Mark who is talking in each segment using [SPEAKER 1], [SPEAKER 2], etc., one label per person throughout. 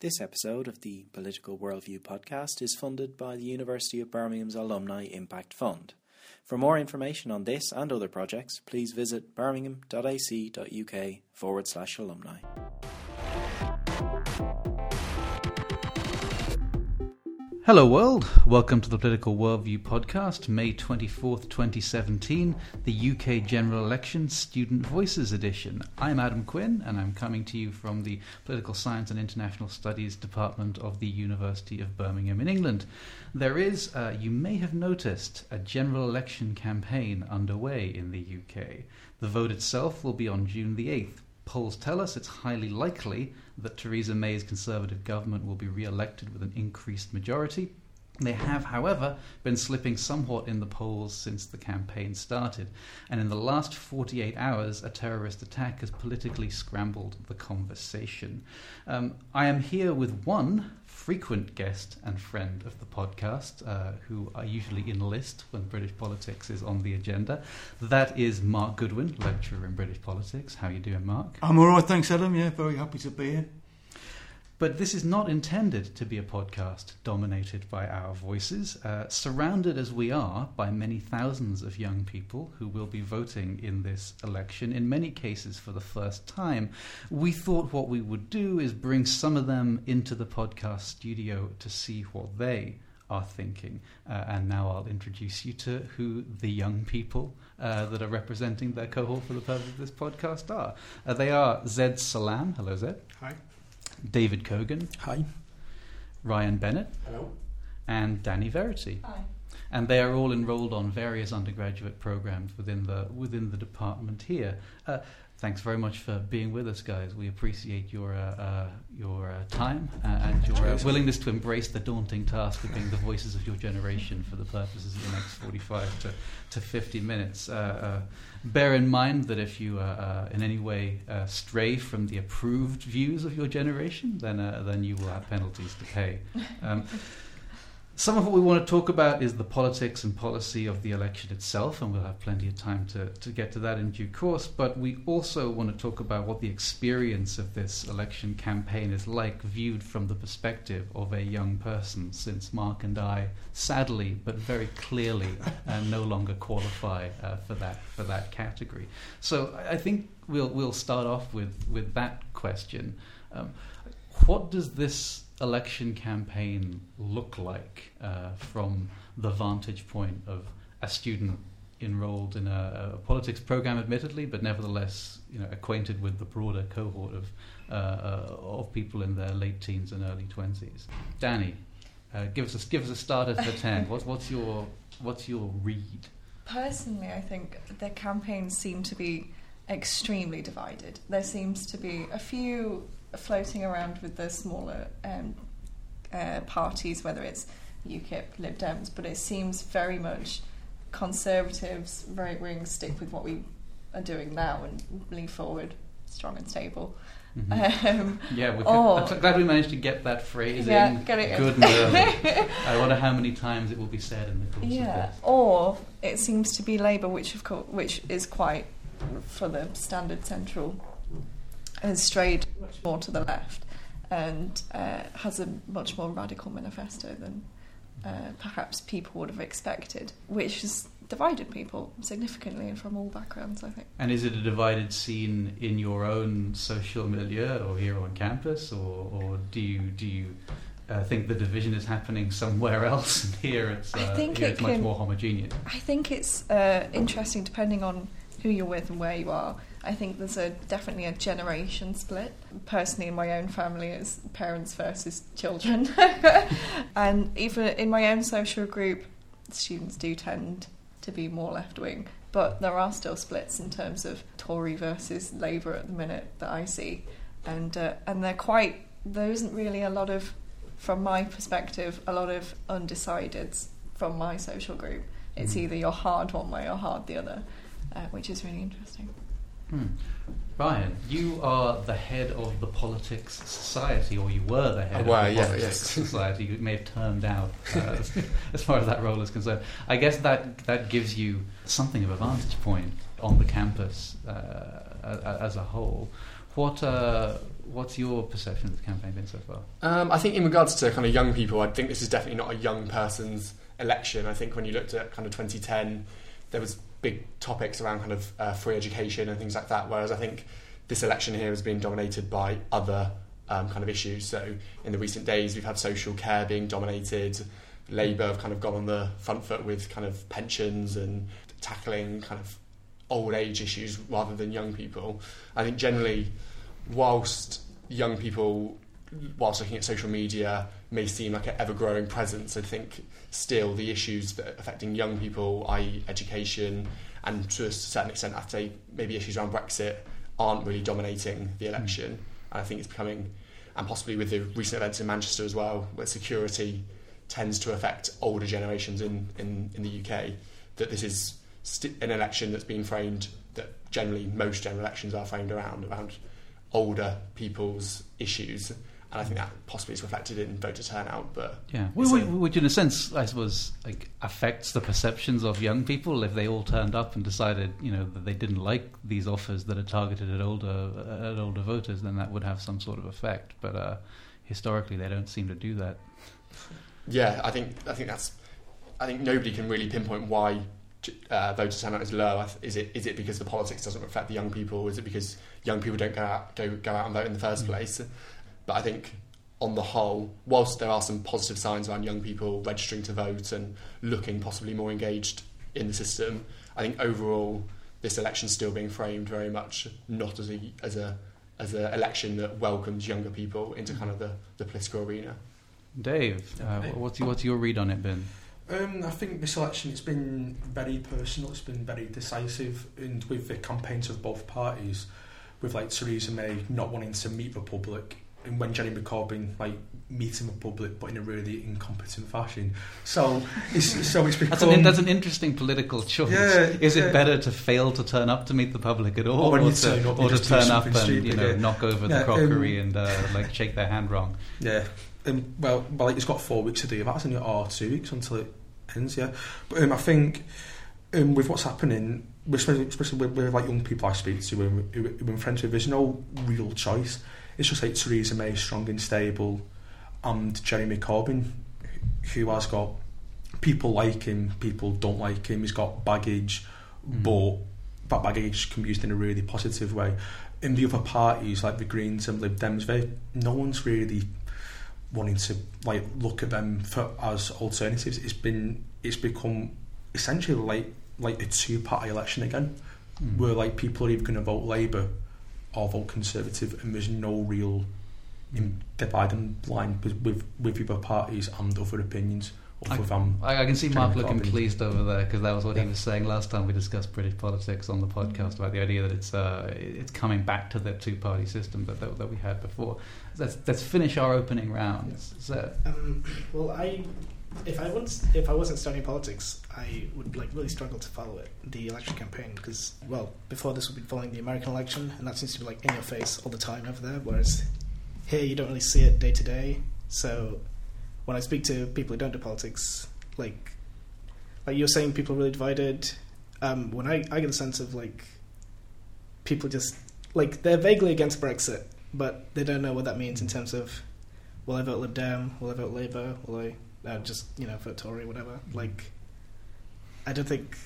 [SPEAKER 1] This episode of the Political Worldview podcast is funded by the University of Birmingham's Alumni Impact Fund. For more information on this and other projects, please visit birmingham.ac.uk forward slash alumni.
[SPEAKER 2] Hello, world. Welcome to the Political Worldview podcast, May 24th, 2017, the UK General Election Student Voices Edition. I'm Adam Quinn, and I'm coming to you from the Political Science and International Studies Department of the University of Birmingham in England. There is, uh, you may have noticed, a general election campaign underway in the UK. The vote itself will be on June the 8th. Polls tell us it's highly likely that Theresa May's Conservative government will be re elected with an increased majority. They have, however, been slipping somewhat in the polls since the campaign started, and in the last 48 hours, a terrorist attack has politically scrambled the conversation. Um, I am here with one frequent guest and friend of the podcast, uh, who I usually enlist when British politics is on the agenda. That is Mark Goodwin, lecturer in British politics. How are you doing, Mark?
[SPEAKER 3] I'm all right, thanks, Adam. Yeah, very happy to be here.
[SPEAKER 2] But this is not intended to be a podcast dominated by our voices, uh, surrounded as we are by many thousands of young people who will be voting in this election, in many cases for the first time. We thought what we would do is bring some of them into the podcast studio to see what they are thinking. Uh, and now I'll introduce you to who the young people uh, that are representing their cohort for the purpose of this podcast are. Uh, they are Zed Salam. Hello, Zed.
[SPEAKER 3] Hi.
[SPEAKER 2] David Kogan.
[SPEAKER 1] Hi.
[SPEAKER 2] Ryan Bennett.
[SPEAKER 3] Hello.
[SPEAKER 2] And Danny Verity.
[SPEAKER 4] Hi.
[SPEAKER 2] And they are all enrolled on various undergraduate programs within the within the department here. Uh, thanks very much for being with us, guys. We appreciate your uh, uh, your uh, time and your uh, willingness to embrace the daunting task of being the voices of your generation for the purposes of the next 45 to, to 50 minutes. Uh, uh, bear in mind that if you in any way stray from the approved views of your generation, then then you will have penalties to pay. Um, some of what we want to talk about is the politics and policy of the election itself, and we'll have plenty of time to, to get to that in due course. But we also want to talk about what the experience of this election campaign is like, viewed from the perspective of a young person, since Mark and I, sadly but very clearly, uh, no longer qualify uh, for that for that category. So I think we'll we'll start off with with that question. Um, what does this election campaign look like uh, from the vantage point of a student enrolled in a, a, politics program, admittedly, but nevertheless, you know, acquainted with the broader cohort of uh, uh, of people in their late teens and early twenties. Danny, uh, give us a, give us a starter for ten. What's what's your what's your read?
[SPEAKER 4] Personally, I think the campaigns seem to be extremely divided. There seems to be a few floating around with the smaller um, uh, parties, whether it's UKIP, Lib Dems, but it seems very much conservatives, right wing, stick with what we are doing now and lean forward, strong and stable.
[SPEAKER 2] Mm-hmm. Um, yeah, or, I'm glad we managed to get that phrase
[SPEAKER 4] yeah,
[SPEAKER 2] in
[SPEAKER 4] get it
[SPEAKER 2] good
[SPEAKER 4] in.
[SPEAKER 2] and early. I wonder how many times it will be said in the course
[SPEAKER 4] yeah.
[SPEAKER 2] of this.
[SPEAKER 4] Or it seems to be Labour, which of course, which is quite for the standard central has strayed much more to the left and uh, has a much more radical manifesto than uh, perhaps people would have expected, which has divided people significantly and from all backgrounds, I think.
[SPEAKER 2] And is it a divided scene in your own social milieu or here on campus, or, or do you do you uh, think the division is happening somewhere else, and here it's, uh, here
[SPEAKER 4] it
[SPEAKER 2] it's
[SPEAKER 4] can,
[SPEAKER 2] much more homogeneous?
[SPEAKER 4] I think it's uh, interesting depending on who you're with and where you are. I think there's a definitely a generation split. Personally, in my own family, it's parents versus children, and even in my own social group, students do tend to be more left wing. But there are still splits in terms of Tory versus Labour at the minute that I see, and uh, and they're quite. There isn't really a lot of, from my perspective, a lot of undecideds from my social group. It's
[SPEAKER 2] Mm.
[SPEAKER 4] either you're hard one way or hard the other, uh, which is really interesting.
[SPEAKER 2] Hmm. Ryan, you are the head of the Politics Society, or you were the head
[SPEAKER 3] I were,
[SPEAKER 2] of the
[SPEAKER 3] yeah,
[SPEAKER 2] Politics
[SPEAKER 3] yes.
[SPEAKER 2] Society. You may have turned out uh, as, as far as that role is concerned. I guess that that gives you something of a vantage point on the campus uh, as a whole. What uh, what's your perception of the campaign been so far?
[SPEAKER 5] Um, I think in regards to kind of young people, I think this is definitely not a young person's election. I think when you looked at kind of 2010, there was big topics around kind of uh, free education and things like that. Whereas I think this election here has been dominated by other um, kind of issues. So in the recent days, we've had social care being dominated. Labour have kind of gone on the front foot with kind of pensions and tackling kind of old age issues rather than young people. I think generally, whilst young people, whilst looking at social media, may seem like an ever growing presence, I think still the issues that are affecting young people, i.e., education, and to a certain extent, I'd say maybe issues around Brexit, aren't really dominating the election. Mm. And I think it's becoming, and possibly with the recent events in Manchester as well, where security tends to affect older generations in, in, in the UK, that this is st- an election that's been framed that generally most general elections are framed around around older people's issues and I think that possibly is reflected in voter turnout. But
[SPEAKER 2] yeah, which in a sense, I suppose, like affects the perceptions of young people if they all turned up and decided, you know, that they didn't like these offers that are targeted at older at older voters, then that would have some sort of effect. But uh, historically, they don't seem to do that.
[SPEAKER 5] Yeah, I think I think that's I think nobody can really pinpoint why uh, voter turnout is low? Is it is it because the politics doesn't reflect the young people? Is it because young people don't go out go, go out and vote in the first mm. place? But I think on the whole, whilst there are some positive signs around young people registering to vote and looking possibly more engaged in the system, I think overall this election is still being framed very much not as a as a as an election that welcomes younger people into kind of the, the political arena.
[SPEAKER 2] Dave, uh, what's, what's your read on it, Ben?
[SPEAKER 6] Um, I think this election it's been very personal. It's been very decisive, and with the campaigns of both parties, with like Theresa May not wanting to meet the public, and when Jeremy Corbyn like meeting the public, but in a really incompetent fashion. So it's so it's become
[SPEAKER 2] that's an, that's an interesting political choice. Yeah, Is it better to fail to turn up to meet the public at all, or, or to, or to turn up and you know yeah. knock over yeah, the crockery um, and uh, like shake their hand wrong?
[SPEAKER 6] Yeah. Um, well, well, it's got four weeks to do that, hasn't it? Or two weeks until it ends, yeah. But um, I think um, with what's happening, especially, especially with, with, like young people I speak to, who, who, who in friends with, there's no real choice. It's just like Theresa May, strong and stable, and Jeremy Corbyn, who has got people like him, people don't like him. He's got baggage, mm. but that baggage can be used in a really positive way. In the other parties, like the Greens and Lib Dems, they, no one's really wanting to like look at them for, as alternatives. It's been it's become essentially like like a two party election again, mm. where like people are either going to vote Labour or vote Conservative, and there's no real mm. dividing line with with, with other parties and other opinions.
[SPEAKER 2] I, I, can see Mark looking pleased over there because that was what yeah. he was saying last time we discussed British politics on the podcast about the idea that it's uh, it's coming back to the two party system that, that, that we had before. Let's let's finish our opening rounds. So,
[SPEAKER 7] um, well, I if I wasn't if I wasn't studying politics, I would like really struggle to follow it the election campaign because well before this we've been following the American election and that seems to be like in your face all the time over there, whereas here you don't really see it day to day. So when I speak to people who don't do politics, like like you're saying, people are really divided. Um, when I I get a sense of like people just like they're vaguely against Brexit, but they don't know what that means in terms of will I vote Lib Dem, will I vote Labour, will I uh, just you know vote Tory, whatever. Like I don't think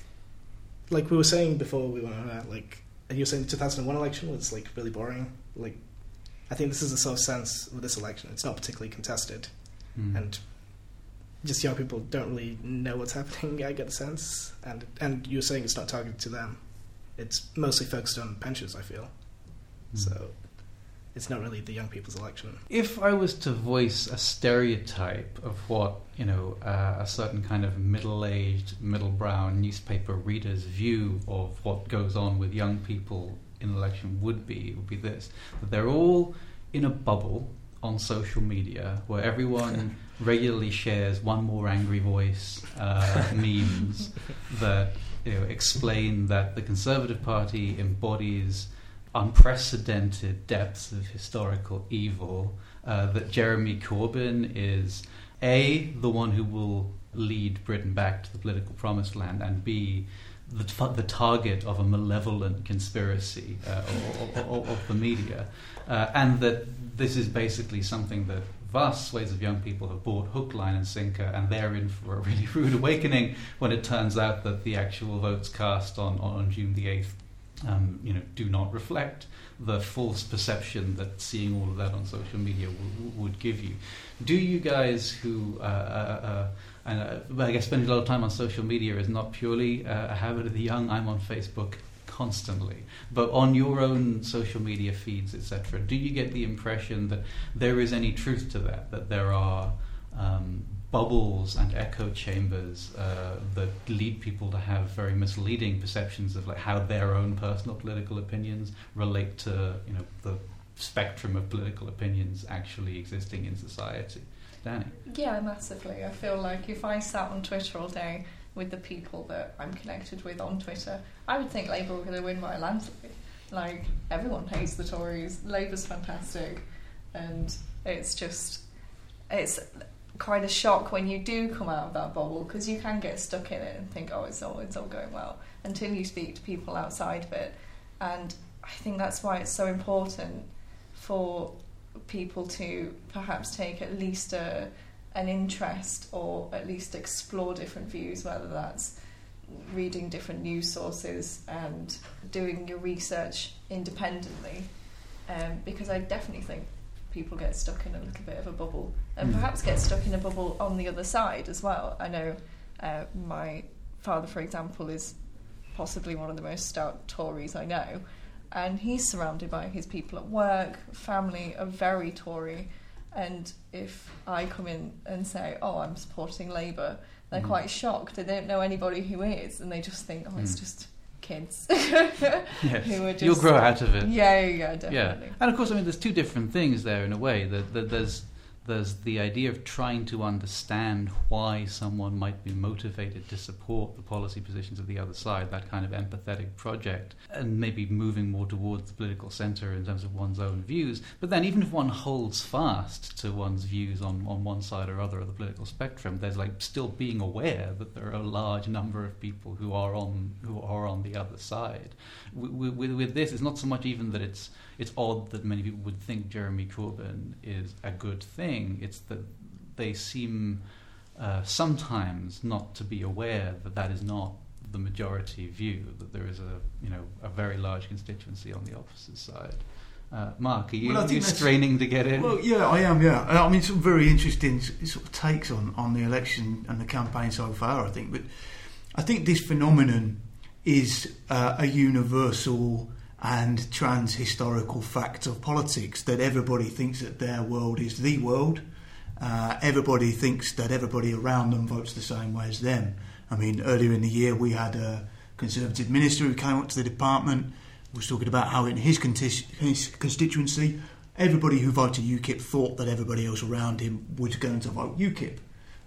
[SPEAKER 7] like we were saying before we went on that, like and you were saying the 2001 election was like really boring. Like I think this is the sort of sense with this election. It's not particularly contested mm. and just young people don't really know what's happening. I get a sense, and and you're saying it's not targeted to them. It's mostly focused on pensions. I feel mm. so. It's not really the young people's election.
[SPEAKER 2] If I was to voice a stereotype of what you know uh, a certain kind of middle-aged, middle-brown newspaper reader's view of what goes on with young people in election would be, it would be this: that they're all in a bubble on social media where everyone regularly shares one more angry voice uh, memes that you know, explain that the Conservative Party embodies unprecedented depths of historical evil, uh, that Jeremy Corbyn is A, the one who will lead Britain back to the political promised land, and B, the, t- the target of a malevolent conspiracy uh, of the media, uh, and that this is basically something that vast swathes of young people have bought hook, line, and sinker, and they're in for a really rude awakening when it turns out that the actual votes cast on, on June the 8th um, you know, do not reflect the false perception that seeing all of that on social media w- would give you. Do you guys who, uh, uh, uh, and uh, I guess spending a lot of time on social media is not purely uh, a habit of the young. I'm on Facebook constantly, but on your own social media feeds, etc. Do you get the impression that there is any truth to that? That there are um, bubbles and echo chambers uh, that lead people to have very misleading perceptions of like how their own personal political opinions relate to you know the spectrum of political opinions actually existing in society. Danny.
[SPEAKER 4] Yeah, massively. I feel like if I sat on Twitter all day with the people that I'm connected with on Twitter, I would think Labour were going to win by a landslide. Like everyone hates the Tories. Labour's fantastic, and it's just it's quite a shock when you do come out of that bubble because you can get stuck in it and think, oh, it's all it's all going well until you speak to people outside of it. And I think that's why it's so important for people to perhaps take at least a, an interest or at least explore different views, whether that's reading different news sources and doing your research independently. Um, because I definitely think people get stuck in a little bit of a bubble and
[SPEAKER 2] Mm.
[SPEAKER 4] perhaps get stuck in a bubble on the other side as well. I know uh, my father, for example, is possibly one of the most stout Tories I know, and he's surrounded by his people at work, family are very Tory. And if I come in and say, "Oh, I'm supporting Labour," they're
[SPEAKER 2] Mhm.
[SPEAKER 4] quite shocked. They don't know anybody who is, and they just think, "Oh, it's
[SPEAKER 2] Mm.
[SPEAKER 4] just kids
[SPEAKER 2] Yes.
[SPEAKER 4] who are just
[SPEAKER 2] You'll grow out of it.
[SPEAKER 4] Yeah, yeah, yeah,
[SPEAKER 2] Yeah, and of course, I mean, there's two different things there in a way. That, that there's there's the idea of trying to understand why someone might be motivated to support the policy positions of the other side, that kind of empathetic project, and maybe moving more towards the political centre in terms of one's own views. But then, even if one holds fast to one's views on, on one side or other of the political spectrum, there's like still being aware that there are a large number of people who are on who are on the other side. With, with, with this, it's not so much even that it's it's odd that many people would think Jeremy Corbyn is a good thing. It's that they seem uh, sometimes not to be aware that that is not the majority view. That there is a you know a very large constituency on the opposite side. Uh, Mark, are you,
[SPEAKER 3] well,
[SPEAKER 2] are you straining to get in?
[SPEAKER 3] Well, yeah, I am. Yeah, I mean, some very interesting sort of takes on on the election and the campaign so far. I think, but I think this phenomenon is uh, a universal and trans historical fact of politics that everybody thinks that their world is the world. Uh, everybody thinks that everybody around them votes the same way as them. I mean, earlier in the year, we had a Conservative minister who came up to the department, was talking about how in his, contis- his constituency, everybody who voted UKIP thought that everybody else around him was going to vote UKIP.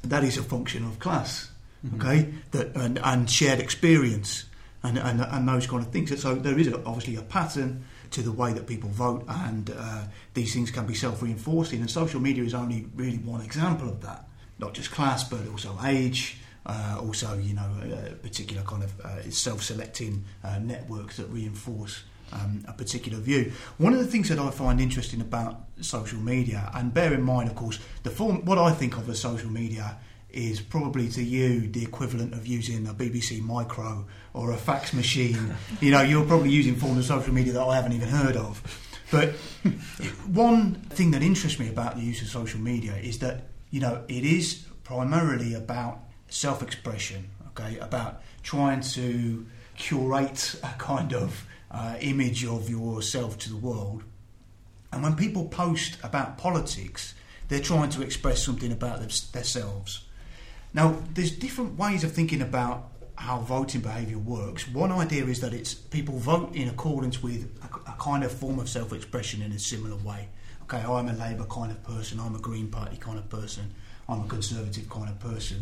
[SPEAKER 3] And that is a function of class,
[SPEAKER 2] Mhm.
[SPEAKER 3] okay, that and, and shared experience and, and and those kind of things. So there is obviously a pattern to the way that people vote, and uh, these things can be self-reinforcing. And social media is only really one example of that. Not just class, but also age. Uh, also, you know, a particular kind of uh, self-selecting uh, networks that reinforce um, a particular view. One of the things that I find interesting about social media, and bear in mind, of course, the form what I think of as social media is probably to you the equivalent of using a BBC Micro or a fax machine. you know, you're probably using forms of social media that I haven't even heard of. But one thing that interests me about the use of social media is that you know it is primarily about self-expression. Okay, about trying to curate a kind of uh, image of yourself to the world. And when people post about politics, they're trying to express something about them, themselves. Now, there's different ways of thinking about how voting behaviour works. One idea is that it's people vote in accordance with a, a kind of form of self-expression in a similar way. Okay, I'm a Labour kind of person. I'm a Green Party kind of person. I'm a Conservative kind of person.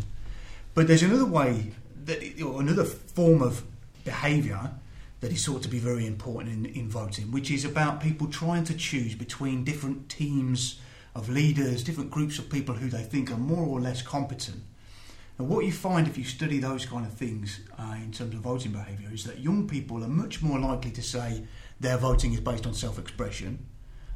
[SPEAKER 3] But there's another way that, another form of behaviour that is thought to be very important in, in voting, which is about people trying to choose between different teams of leaders, different groups of people who they think are more or less competent. What you find if you study those kind of things uh, in terms of voting behaviour is that young people are much more likely to say their voting is based on self expression.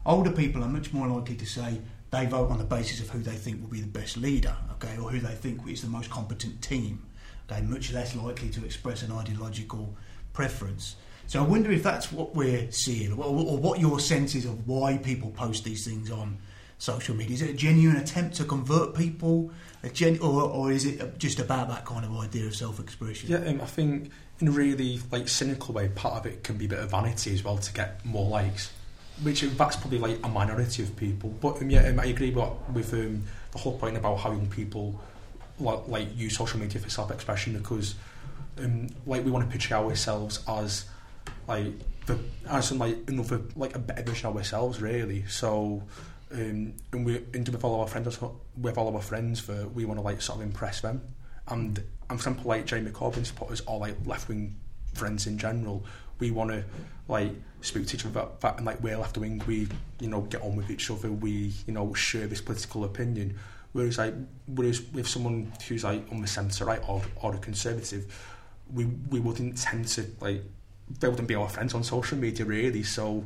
[SPEAKER 3] Older people are much more likely to say they vote on the basis of who they think will be the best leader, okay, or who they think is the most competent team. Okay, much less likely to express an ideological preference. So I wonder if that's what we're seeing, or, or what your sense is of why people post these things on social media. Is it a genuine attempt to convert people, gen- or, or is it just about that kind of idea of self-expression?
[SPEAKER 6] Yeah, um, I think in a really like cynical way, part of it can be a bit of vanity as well to get more likes, which that's probably like a minority of people. But um, yeah, um, I agree with, with um, the whole point about how young people like, like use social media for self-expression because um, like we want to picture ourselves as like the as in, like another like a better version of ourselves really. So um, and we and with all our friends? With all our friends for we want to like sort of impress them. And and for example like Jeremy Corbyn supporters or like left wing friends in general we want to like speak to each other about that and like we're left wing we you know get on with each other we you know share this political opinion. Whereas like whereas with someone who's like on the centre right or, or a conservative we we wouldn't tend to like they wouldn't be our friends on social media really. So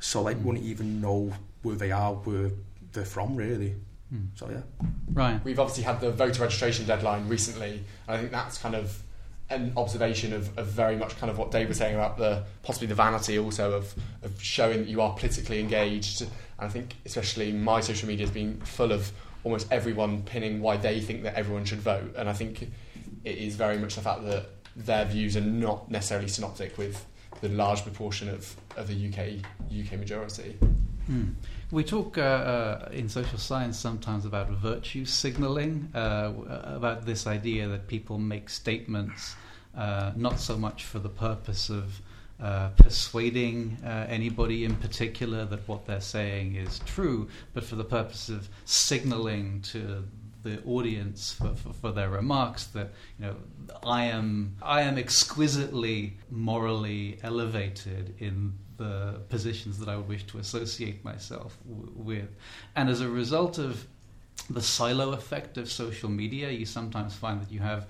[SPEAKER 6] so like mm. wouldn't even know where they are, where they're from, really. Mm. So yeah,
[SPEAKER 2] right.
[SPEAKER 5] We've obviously had the voter registration deadline recently. and I think that's kind of an observation of, of very much kind of what Dave was saying about the possibly the vanity also of, of showing that you are politically engaged. And I think especially my social media has been full of almost everyone pinning why they think that everyone should vote. And I think it is very much the fact that their views are not necessarily synoptic with the large proportion of, of the UK UK majority.
[SPEAKER 2] Mm. We talk uh, uh, in social science sometimes about virtue signaling, uh, about this idea that people make statements uh, not so much for the purpose of uh, persuading uh, anybody in particular that what they're saying is true, but for the purpose of signaling to the audience for, for, for, their remarks that you know I am I am exquisitely morally elevated in the positions that I would wish to associate myself w- with. And as a result of the silo effect of social media, you sometimes find that you have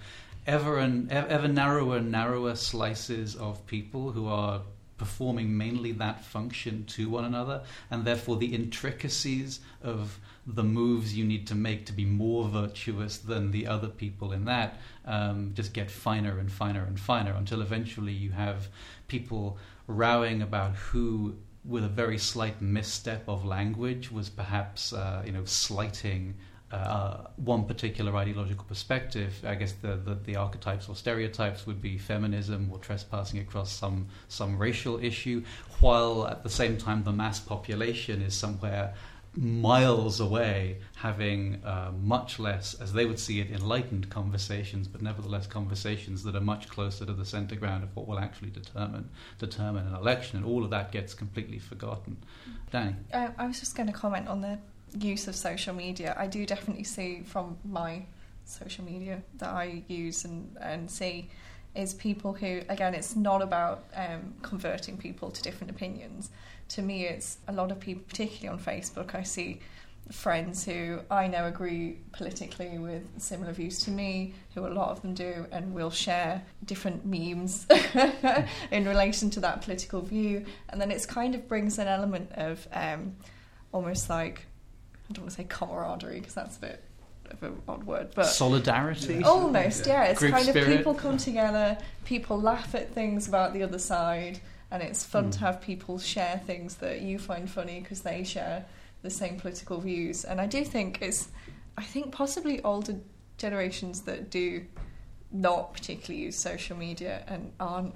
[SPEAKER 2] ever and ever narrower and narrower slices of people who are performing mainly that function to one another, and therefore the intricacies of the moves you need to make to be more virtuous than the other people in that um, just get finer and finer and finer until eventually you have people rowing about who, with a very slight misstep of language, was perhaps uh, you know slighting uh, one particular ideological perspective. I guess the, the, the, archetypes or stereotypes would be feminism or trespassing across some, some racial issue, while at the same time the mass population is somewhere miles away, having uh, much less, as they would see it, enlightened conversations, but nevertheless conversations that are much closer to the centre ground of what will actually determine determine an election, and all of that gets completely forgotten. Danny,
[SPEAKER 4] uh, I was just going to comment on the use of social media. I do definitely see from my social media that I use and, and see is people who, again, it's not about um, converting people to different opinions to me, it's a lot of people, particularly on Facebook, I see friends who I know agree politically with similar views to me, who a lot of them do, and will share different memes in relation to that political view. And then it's kind of brings an element of um, almost like, I don't want to say camaraderie because that's a bit of an odd word, but
[SPEAKER 2] solidarity.
[SPEAKER 4] Almost, yeah. It's
[SPEAKER 2] Group
[SPEAKER 4] kind
[SPEAKER 2] spirit.
[SPEAKER 4] of people come together, people laugh at things about the other side and it's fun mm. to have people share things that you find funny because they share the same political views. And I do think it's, I think possibly older generations that do not particularly use social media and aren't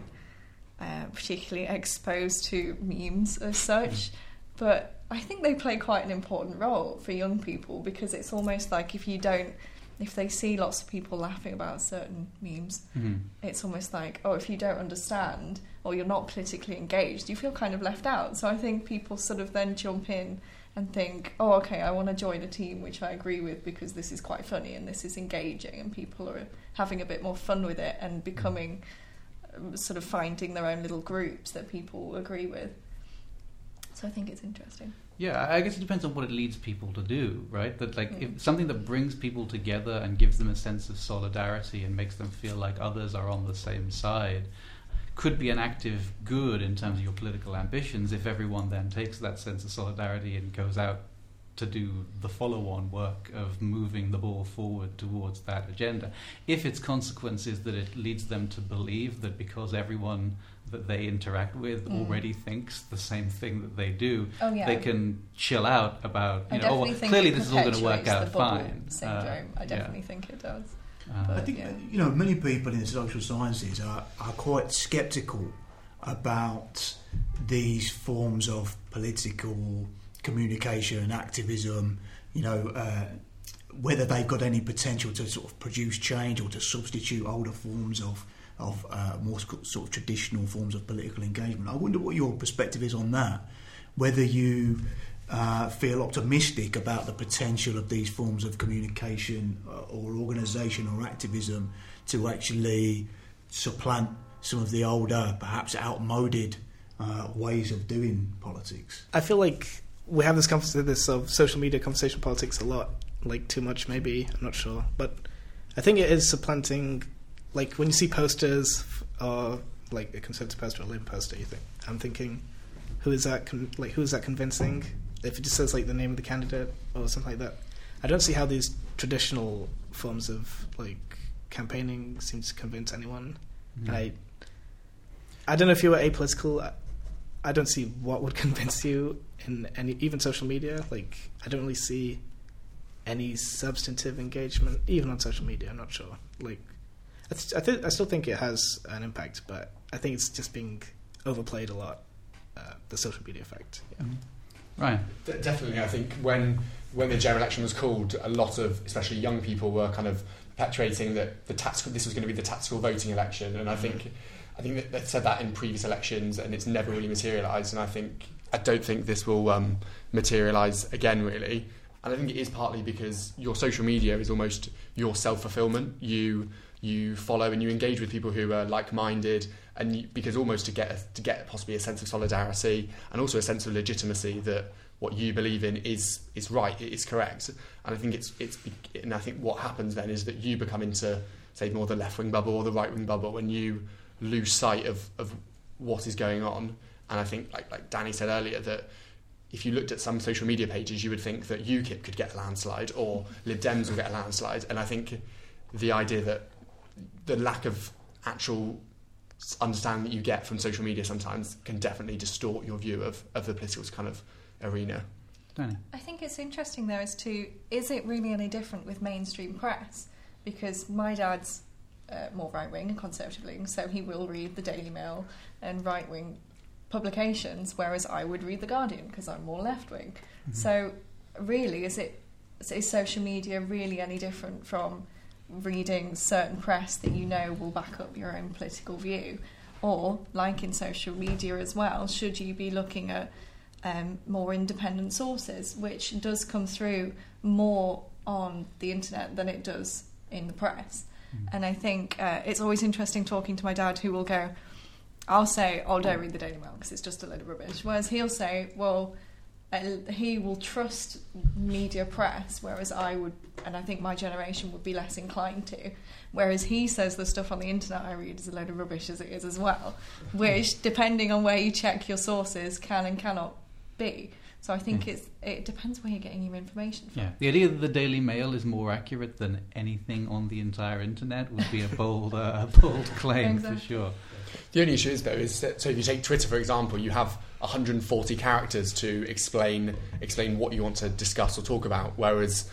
[SPEAKER 4] uh, particularly exposed to memes as such. But I think they play quite an important role for young people because it's almost like if you don't if they see lots of people laughing about certain memes, mm-hmm. it's almost like, oh, if you don't understand or you're not politically engaged, you feel kind of left out. So I think people sort of then jump in and think, oh, okay, I want to join a team which I agree with because this is quite funny and this is engaging, and people are having a bit more fun with it and becoming sort of finding their own little groups that people agree with. So I think it's interesting.
[SPEAKER 2] Yeah, I guess it depends on what it leads people to do, right? That like if something that brings people together and gives them a sense of solidarity and makes them feel like others are on the same side could be an active good in terms of your political ambitions if everyone then takes that sense of solidarity and goes out to do the follow-on work of moving the ball forward towards that agenda. If its consequence is that it leads them to believe that because everyone that they interact with
[SPEAKER 4] Mm.
[SPEAKER 2] already thinks the same thing that they do,
[SPEAKER 4] Oh yeah.
[SPEAKER 2] they can chill out about
[SPEAKER 4] I
[SPEAKER 2] you know oh, well, clearly this is all going to work out fine.
[SPEAKER 4] Syndrome.
[SPEAKER 2] Uh,
[SPEAKER 4] I definitely think it does.
[SPEAKER 2] yeah. Uh,
[SPEAKER 3] I think
[SPEAKER 4] yeah.
[SPEAKER 3] you know many people in the social sciences are, are quite sceptical about these forms of political communication and activism. You know uh, whether they've got any potential to sort of produce change or to substitute older forms of of uh, more sort of traditional forms of political engagement. I wonder what your perspective is on that. Whether you uh, feel optimistic about the potential of these forms of communication uh, or organisation or activism to actually supplant some of the older, perhaps outmoded uh, ways of doing politics.
[SPEAKER 7] I feel like we have this conversation, this of social media conversation politics a lot, like too much maybe. I'm not sure, but I think it is supplanting. Like when you see posters or like a conservative poster or a Labour poster, you think I'm thinking, who is that? Con- like who is that convincing? If it just says like the name of the candidate or something like that, I don't see how these traditional forms of like campaigning seem to convince anyone.
[SPEAKER 2] mm.
[SPEAKER 7] I I don't know if you were apolitical. I, I don't see what would convince you in any even social media. Like I don't really see any substantive engagement even on social media. I'm not sure. Like I, th- I think I still think it has an impact, but I think it's just being overplayed a lot. Uh, the social media effect. Yeah.
[SPEAKER 2] Mhm. Right.
[SPEAKER 5] De- Definitely, I think when when the general election was called, a lot of especially young people were kind of perpetuating that the tactical this was going to be the tactical voting election, and I think I think that they've said that in previous elections, and it's never really materialised. And I think I don't think this will um, materialise again, really. And I think it is partly because your social media is almost your self fulfilment. You you follow and you engage with people who are like minded, and you, because almost to get a, to get possibly a sense of solidarity and also a sense of legitimacy that what you believe in is is right, it is correct. And I think it's it's and I think what happens then is that you become into say more the left wing bubble or the right wing bubble when you lose sight of of what is going on. And I think like like Danny said earlier that if you looked at some social media pages, you would think that UKIP could get a landslide or Lib Dems will get a landslide. And I think the idea that the lack of actual understanding that you get from social media sometimes can definitely distort your view of, of the political kind of arena.
[SPEAKER 4] I think it's interesting though as to is it really any different with mainstream press? Because my dad's uh, more right wing and conservative leaning, so he will read the Daily Mail and right wing publications, whereas I would read the Guardian because I'm more left wing. So really, is it is social media really any different from reading certain press that you know will back up your own political view? Or, like in social media as well, should you be looking at um, more independent sources, which does come through more on the internet than it does in the press? And I think uh, it's always interesting talking to my dad, who will go, I'll say, oh, don't read the Daily Mail because it's just a load of rubbish. Whereas he'll say, well, he will trust media press, whereas I would, and I think my generation would be less inclined to. Whereas he says the stuff on the internet I read is a load of rubbish as it is as well, which, depending on where you check your sources, can and cannot be. So I think
[SPEAKER 2] Hmm.
[SPEAKER 4] it's it depends where you're getting your information from.
[SPEAKER 2] Yeah, the idea that the Daily Mail is more accurate than anything on the entire internet would be a bold, uh, a bold claim
[SPEAKER 4] Exactly.
[SPEAKER 2] for sure.
[SPEAKER 5] The only issue is though is that, so if you take Twitter for example, you have 140 characters to explain explain what you want to discuss or talk about, whereas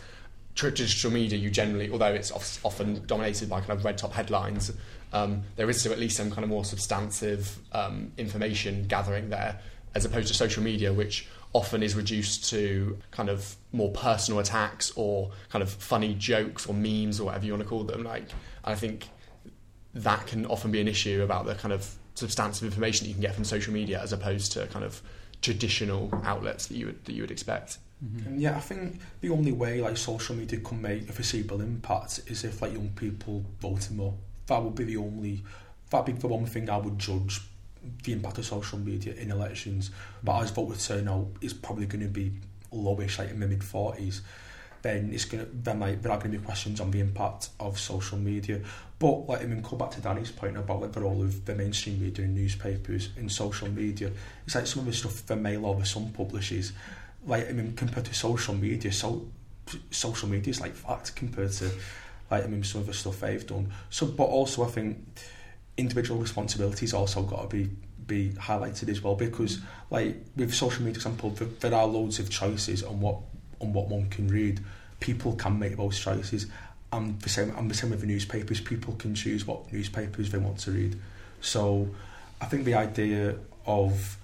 [SPEAKER 5] traditional media you generally, although it's often dominated by kind of red top headlines, um, there is still at least some kind of more substantive um, information gathering there, as opposed to social media, which often is reduced to kind of more personal attacks or kind of funny jokes or memes or whatever you want to call them. Like, I think that can often be an issue about the kind of substantive information that you can get from social media as opposed to kind of traditional outlets that you would that you would expect.
[SPEAKER 2] Mhm.
[SPEAKER 6] And yeah, I think the only way like social media can make a foreseeable impact is if like young people voted more. That would be the only. That'd be the one thing I would judge the impact of social media in elections, but as voter turnout is probably going to be lowish, like in the mid 40s, then it's gonna there might there are going to be questions on the impact of social media. But like I mean, come back to Danny's point about like the role of the mainstream media and newspapers and social media. It's like some of the stuff the Mail or the Sun publishes, like I mean, compared to social media, so social media is like fact compared to like I mean some of the stuff they've done. So, but also I think individual responsibilities also got to be be highlighted as well because like with social media for example there, there are loads of choices on what on what one can read people can make those choices and the same and the same with the newspapers. People can choose what newspapers they want to read. So I think the idea of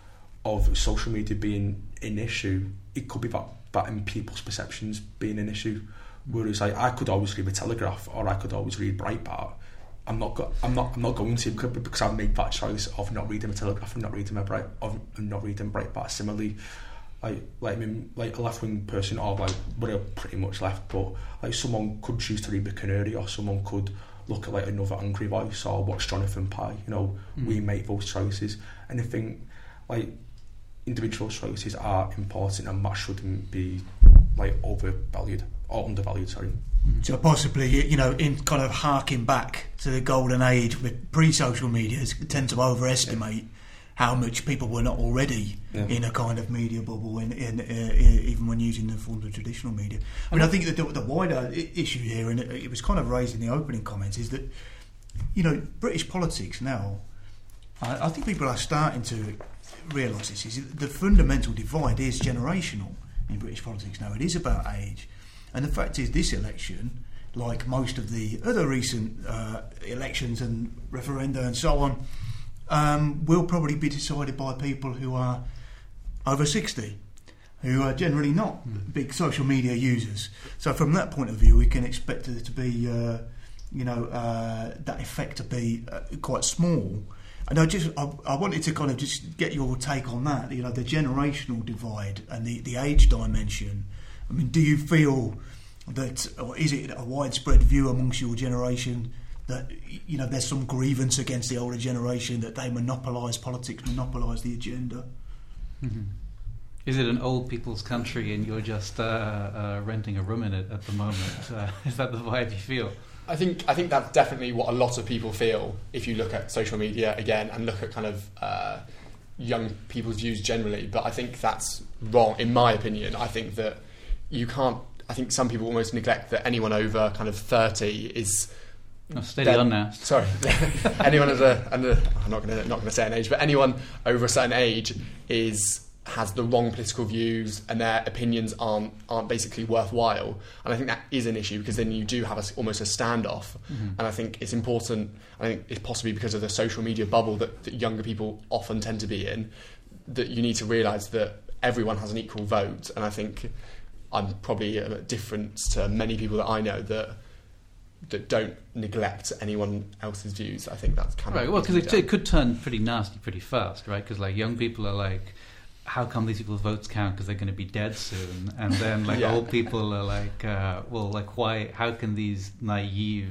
[SPEAKER 6] of social media being an issue it could be that, that in people's perceptions being an issue. Whereas like, I could always read the Telegraph or I could always read Breitbart. I'm not go- I'm not I'm not going to because I've made that choice of not reading the Telegraph and not reading a Bright of not reading Breitbart. Similarly, like like I mean like a left wing person or like we're pretty much left, but like someone could choose to read the Canary or someone could look at like another angry voice or watch Jonathan Pie. You know, mm. we make those choices, and I think like individual choices are important and that shouldn't be like overvalued or undervalued. Sorry.
[SPEAKER 3] Mm-hmm. So possibly, you know, in kind of harking back to the golden age with pre-social media, tend to overestimate yeah. How much people were not already yeah. in a kind of media bubble, in, in, uh, even when using the forms of traditional media. I mean, I think that the, the wider issue here, and it, it was kind of raised in the opening comments, is that you know British politics now. I, I think people are starting to realise this is the fundamental divide is generational in British politics now. It is about age and the fact is, this election, like most of the other recent uh, elections and referenda and so on, um, will probably be decided by people who are over 60, who are generally not mm. big social media users. So, from that point of view, we can expect it to be, uh, you know, uh, that effect to be uh, quite small. And I just, I, I, wanted to kind of just get your take on that, you know, the generational divide and the, the age dimension I mean, do you feel that, or is it a widespread view amongst your generation that you know there's some grievance against the older generation that they monopolise politics, monopolise the agenda?
[SPEAKER 2] Mm-hmm. Is it an old people's country and you're just uh, uh, renting a room in it at the moment? Uh, is that the vibe you feel?
[SPEAKER 5] I think I think that's definitely what a lot of people feel if you look at social media again and look at kind of uh, young people's views generally. But I think that's wrong, in my opinion. I think that you can't. I think some people almost neglect that anyone over kind of thirty is.
[SPEAKER 2] Oh, steady on now.
[SPEAKER 5] Sorry, anyone under, under I'm not going to not going to say an age, but anyone over a certain age is has the wrong political views and their opinions aren't aren't basically worthwhile. And I think that is an issue because then you do have a, almost a standoff. Mm-hmm. And I think it's important. I think it's possibly because of the social media bubble that, that younger people often tend to be in that you need to realise that everyone has an equal vote. And I think I'm probably a different to many people that I know that that don't neglect anyone else's views. I think that's kind
[SPEAKER 2] right.
[SPEAKER 5] of
[SPEAKER 2] well because it, it, could turn pretty nasty pretty fast, right? Because like young people are like, how come these people's votes count? Because they're going to be dead soon, and then like yeah. old people are like, uh, well, like why? How can these naive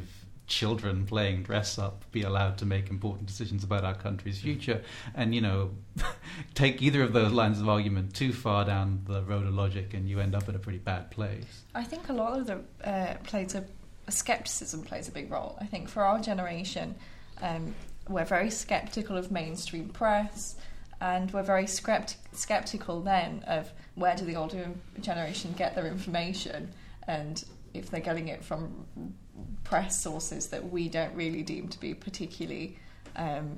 [SPEAKER 2] children playing dress up be allowed to make important decisions about our country's future and you know take either of those lines of argument too far down the road of logic and you end up in a pretty bad place
[SPEAKER 4] i think a lot of the uh, plays a, a skepticism plays a big role i think for our generation um, we're very skeptical of mainstream press and we're very skepti- skeptical then of where do the older generation get their information and if they're getting it from press sources that we don't really deem to be particularly um,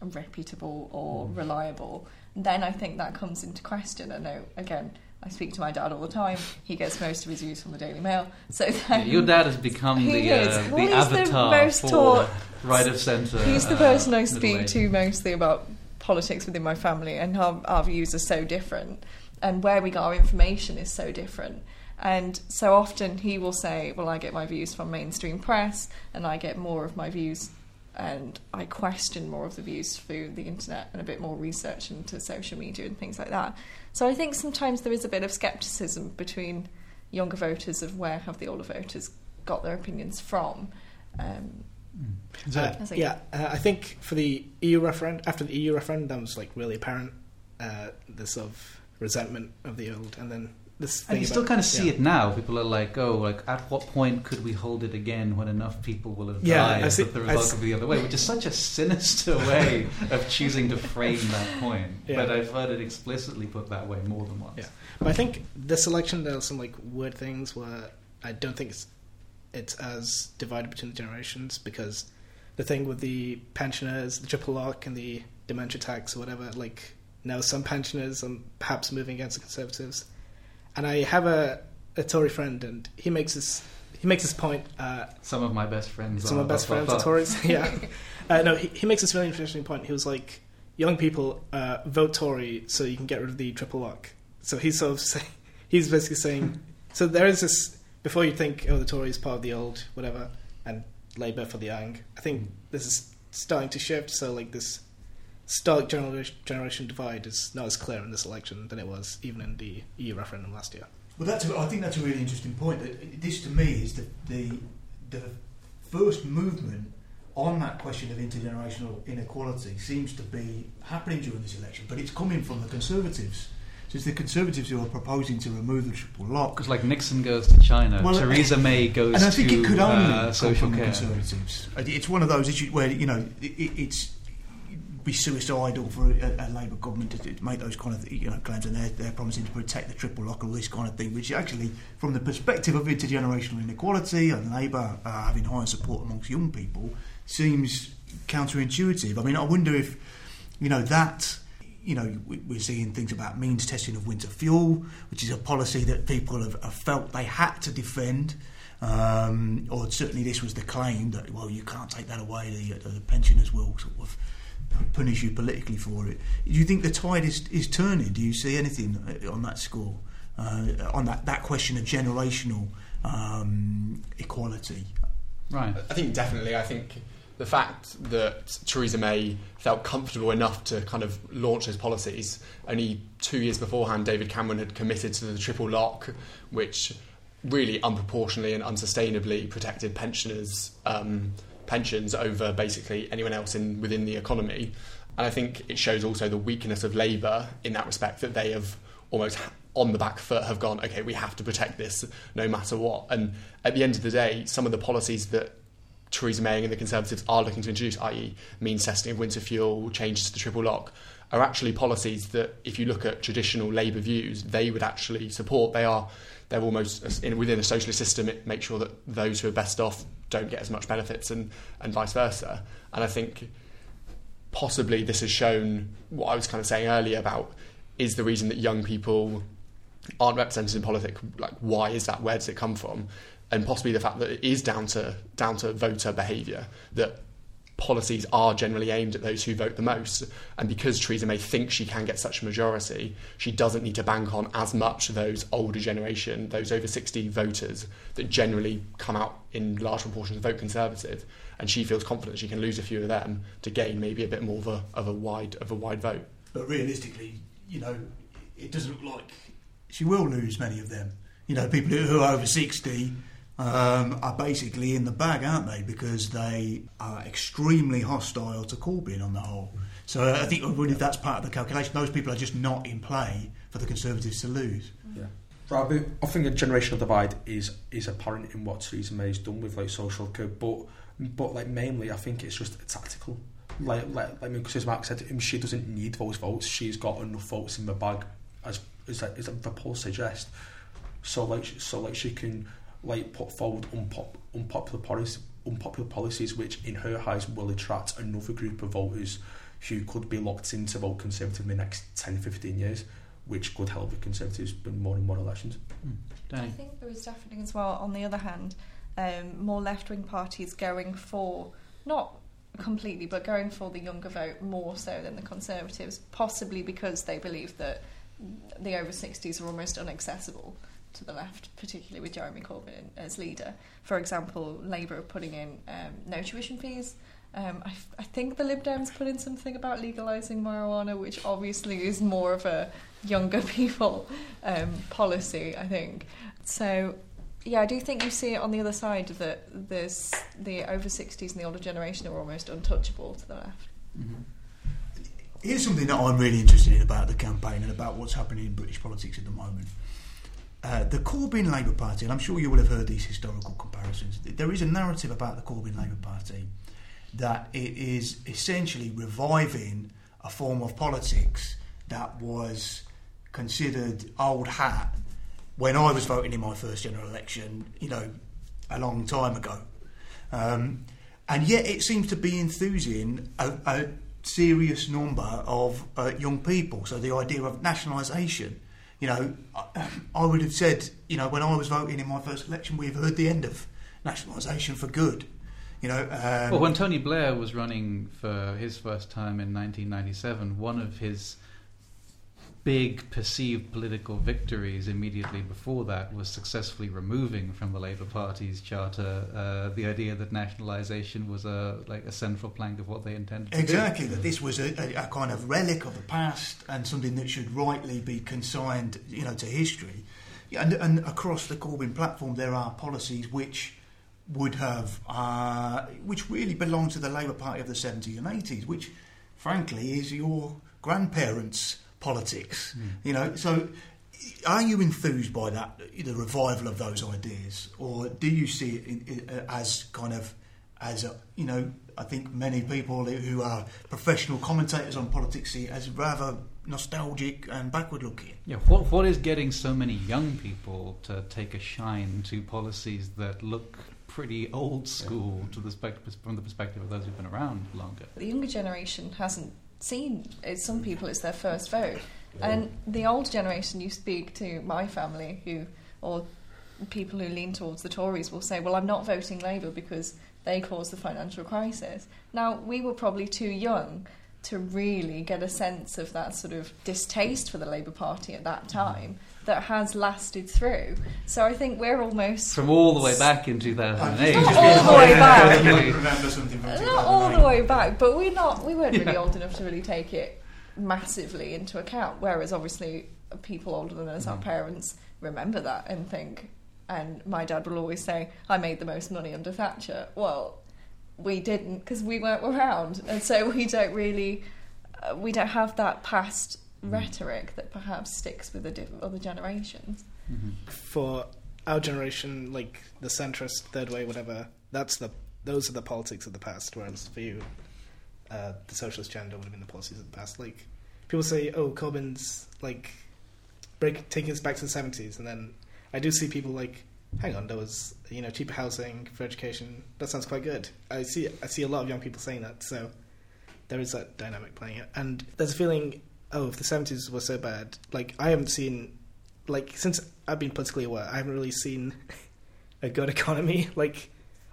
[SPEAKER 4] reputable or mm. reliable, then I think that comes into question. I know, again, I speak to my dad all the time. He gets most of his news from the Daily Mail. So
[SPEAKER 2] yeah, your dad has become the, uh, the avatar the for taught, right of centre.
[SPEAKER 4] He's the person uh, I speak to mostly about politics within my family, and our, our views are so different, and where we get our information is so different. And so often he will say, Well, I get my views from mainstream press, and I get more of my views, and I question more of the views through the internet and a bit more research into social media and things like that. So I think sometimes there is a bit of skepticism between younger voters of where have the older voters got their opinions from. Um,
[SPEAKER 2] Mm.
[SPEAKER 7] Uh,
[SPEAKER 4] I
[SPEAKER 7] yeah, uh, I think for the EU referendum, after the EU referendum, that was like really apparent. Uh, the sort of resentment of the old, and then this.
[SPEAKER 2] And you
[SPEAKER 7] about-
[SPEAKER 2] still kind of see
[SPEAKER 7] yeah.
[SPEAKER 2] it now. People are like, "Oh, like at what point could we hold it again when enough people will have
[SPEAKER 7] Yeah,
[SPEAKER 2] died
[SPEAKER 7] see-
[SPEAKER 2] that the result could be the other way?" Which is such a sinister way of choosing to frame that point.
[SPEAKER 7] Yeah.
[SPEAKER 2] But I've heard it explicitly put that way more than once.
[SPEAKER 7] Yeah. But I think this election there are some like weird things where I don't think it's it's as divided between the generations because the thing with the pensioners, the triple lock, and the dementia tax or whatever, like now some pensioners are perhaps moving against the Conservatives, and I have a, a Tory friend, and he makes this he makes this point. Uh,
[SPEAKER 2] Some of my best friends.
[SPEAKER 7] some
[SPEAKER 2] are
[SPEAKER 7] of my best friends are. Tories. yeah. Uh, no, he, he makes this really interesting point. He was like, young people uh, vote Tory so you can get rid of the triple lock. So he's sort of saying, he's basically saying, so there is this, before you think, oh, the Tories part of the old, whatever, and Labour for the young, I think this is starting to shift. So, like, this stark generation, generation divide is not as clear in this election than it was even in the EU referendum last year.
[SPEAKER 3] Well, that's a, I think that's a really interesting point. That This, to me, is the, the the first movement on that question of intergenerational inequality seems to be happening during this election, but it's coming from the Conservatives. So it's the Conservatives who are proposing to remove the triple lock.
[SPEAKER 2] Because like Nixon goes to China,
[SPEAKER 3] Well,
[SPEAKER 2] Theresa May goes to
[SPEAKER 3] and I think
[SPEAKER 2] to
[SPEAKER 3] it could only
[SPEAKER 2] uh,
[SPEAKER 3] come
[SPEAKER 2] social
[SPEAKER 3] from the. Conservatives. It's one of those issues where you know it, it's it'd be suicidal for a, a Labour government to, to make those kind of you know claims, and they're, they're promising to protect the triple lock all this kind of thing, which actually, from the perspective of intergenerational inequality and Labour uh, having higher support amongst young people, seems counterintuitive. I mean, I wonder if you know that. You know, we- we're seeing things about means testing of winter fuel, which is a policy that people have, have felt they had to defend. Um, or certainly this was the claim that, well, you can't take that away, the, the pensioners will sort of punish you politically for it. Do you think the tide is, is turning? Do you see anything uh, on that score? Uh, on that, that question of generational um, equality?
[SPEAKER 2] Right.
[SPEAKER 5] I think definitely. I think the fact that Theresa May felt comfortable enough to kind of launch those policies only two years beforehand, David Cameron had committed to the triple lock, which really unproportionately and unsustainably protected pensioners' um, pensions over basically anyone else in within the economy. And I think it shows also the weakness of Labour in that respect that they have almost on the back foot have gone, okay, we have to protect this no matter what. And at the end of the day, some of the policies that Theresa May and the Conservatives are looking to introduce, i.e., means testing of winter fuel, changes to the triple lock, are actually policies that, if you look at traditional Labour views, they would actually support. They are they're almost in, within a socialist system. It makes sure that those who are best off don't get as much benefits, and and vice versa. And I think possibly this has shown what I was kind of saying earlier about is the reason that young people aren't represented in politics. Like, why is that? Where does it come from? And possibly the fact that it is down to down to voter behaviour that policies are generally aimed at those who vote the most. And because Theresa May thinks she can get such a majority, she doesn't need to bank on as much those older generation, those over 60 voters that generally come out in large proportions to vote Conservative. And she feels confident she can lose a few of them to gain maybe a bit more of a, of a wide of a wide vote.
[SPEAKER 3] But realistically, you know, it doesn't look like she will lose many of them. You know, people who are over 60 um, are basically in the bag, aren't they? Because they are extremely hostile to Corbyn on the whole. So uh, I think I wonder if that's part of the calculation. Those people are just not in play for the Conservatives to lose.
[SPEAKER 6] Right, but I think a generational divide is is apparent in what Theresa May's done with like social care, but but like mainly I think it's just tactical. Like like like because as Mark said, um, she doesn't need those votes. She's got enough votes in the bag, as as, as the polls suggest. So like so like she can like put forward unpop, unpopular policies unpopular policies which in her eyes will attract another group of voters who could be locked in to vote Conservative in the next 10, 15 years, which could help the Conservatives win more and more elections.
[SPEAKER 4] I
[SPEAKER 2] Danny.
[SPEAKER 4] think there is definitely as well, on the other hand, um, more left wing parties going for, not completely, but going for the younger vote more so than the Conservatives, possibly because they believe that the over 60s are almost inaccessible to the left, particularly with Jeremy Corbyn as leader. For example, Labour are putting in um, no tuition fees. Um, I, think the Lib Dems put in something about legalising marijuana, which obviously is more of a younger people um, policy, I think. So yeah, I do think you see it on the other side that there's the over 60s and the older generation are almost untouchable to the left.
[SPEAKER 2] Mhm.
[SPEAKER 3] Here's something that I'm really interested in about the campaign and about what's happening in British politics at the moment. Uh, the Corbyn Labour Party, and I'm sure you will have heard these historical comparisons, there is a narrative about the Corbyn Labour Party that it is essentially reviving a form of politics that was considered old hat when I was voting in my first general election, you know, a long time ago. Um, and yet it seems to be enthusing a, a serious number of uh, young people. So the idea of nationalisation, you know, I, I would have said, you know, when I was voting in my first election, we've heard the end of nationalisation for good. You know, um,
[SPEAKER 2] Well, when Tony Blair was running for his first time in 1997, one of his big perceived political victories immediately before that was successfully removing from the Labour Party's charter uh, the idea that nationalisation was a like a central plank of what they intended.
[SPEAKER 3] Exactly, that this was a, a, a kind of relic of the past and something that should rightly be consigned, you know, to history. And, and across the Corbyn platform, there are policies which would have, uh, which really belong to the Labour Party of the 70s and 80s, which, frankly, is your grandparents' politics. Hmm. You know, so are you enthused by that, the revival of those ideas, or do you see it in, in, as kind of as a, you know, I think many people who are professional commentators on politics see it as rather nostalgic and backward looking.
[SPEAKER 2] Yeah, what what is getting so many young people to take a shine to policies that look pretty old school to the spec- from the perspective of those who've been around longer?
[SPEAKER 4] The younger generation hasn't seen, it's, some mm. people it's their first vote. And the older generation, you speak to my family who, or people who lean towards the Tories will say, well, I'm not voting Labour because they caused the financial crisis. Now, we were probably too young to really get a sense of that sort of distaste for the Labour Party at that time that has lasted through. So I think we're almost
[SPEAKER 2] From all the way back in 2008.
[SPEAKER 4] Not all the way back.
[SPEAKER 3] Remember something from
[SPEAKER 4] not all the way back, but we're not. We weren't really old enough to really take it massively into account. Whereas obviously people older than us, our
[SPEAKER 2] Mhm.
[SPEAKER 4] parents, remember that and think. And my dad will always say, "I made the most money under Thatcher." Well, we didn't because we weren't around, and so we don't really, uh, we don't have that past rhetoric that perhaps sticks with the diff- other generations.
[SPEAKER 2] Mhm.
[SPEAKER 7] For our generation, like the centrist, third way, whatever, that's the those are the politics of the past. Whereas for you, uh, the socialist agenda would have been the policies of the past. Like people say, oh, Corbyn's like break taking us back to the seventies, and then I do see people like, hang on, there was you know cheaper housing for education. That sounds quite good. I see I see a lot of young people saying that. So there is that dynamic playing it, and there's a feeling. Oh, if the seventies were so bad, like I haven't seen, like since I've been politically aware, I haven't really seen a good economy. Like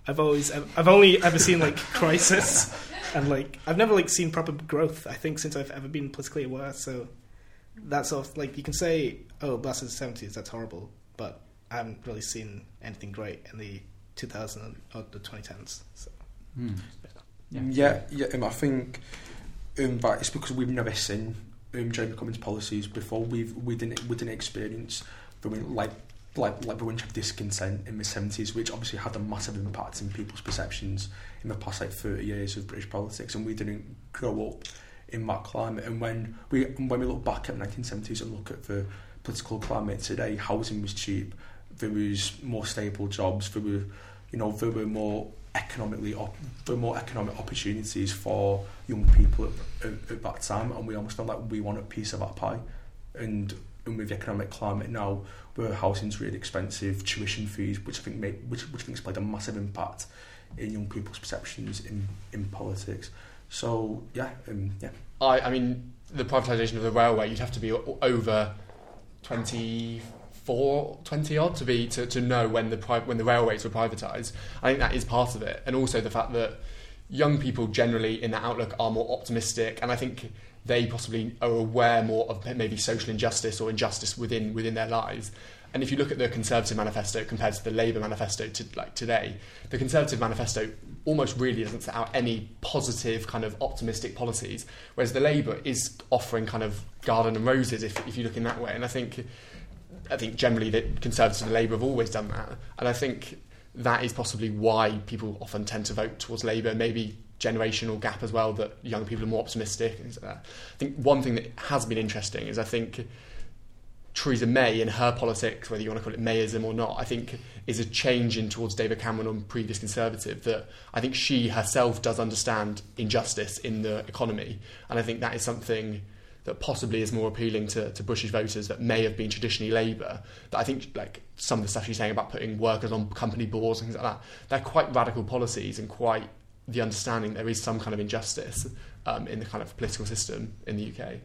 [SPEAKER 7] I've always, I've only ever seen like crisis, and like I've never like seen proper growth. I think since I've ever been politically aware. So that's sort of like you can say, oh, in the seventies, that's horrible, but I haven't really seen anything great in the 2000 or the 2010s. So.
[SPEAKER 2] Hmm.
[SPEAKER 6] Yeah, yeah. um, I think um, that it's because we've never seen um, Jeremy Corbyn's policies before. We've we didn't we didn't experience the win- like like like the winter of discontent in the seventies, which obviously had a massive impact in people's perceptions in the past like thirty years of British politics, and we didn't grow up in that climate. And when we when we look back at the nineteen seventies and look at the political climate today, housing was cheap, there was more stable jobs, there were you know there were more economically op- there were more economic opportunities for young people at, at, at that time and we almost felt like we want a piece of that pie. And, and with the economic climate now where housing's really expensive tuition fees which I think made, which, which I played a massive impact in young people's perceptions in, in politics. So yeah um, yeah.
[SPEAKER 5] I, I mean, the privatisation of the railway, you'd have to be over 24, 20 odd to be to, to know when the pri- when the railways were privatised. I think that is part of it, and also the fact that young people generally in that outlook are more optimistic, and I think they possibly are aware more of maybe social injustice or injustice within within their lives. And if you look at the Conservative manifesto compared to the Labour manifesto to like today, the Conservative manifesto almost really doesn't set out any positive kind of optimistic policies, whereas the Labour is offering kind of garden and roses if, if you look in that way. And I think I think generally that Conservatives and Labour have always done that, and I think that is possibly why people often tend to vote towards Labour. Maybe generational gap as well that young people are more optimistic. I think one thing that has been interesting is I think Theresa May in her politics, whether you want to call it Mayism or not, I think is a change in towards David Cameron on previous Conservative that I think she herself does understand injustice in the economy, and I think that is something that possibly is more appealing to, to Bush's voters that may have been traditionally Labour. That I think like some of the stuff she's saying about putting workers on company boards and things like that, they're quite radical policies and quite the understanding there is some kind of injustice um, in the kind of political system in the UK.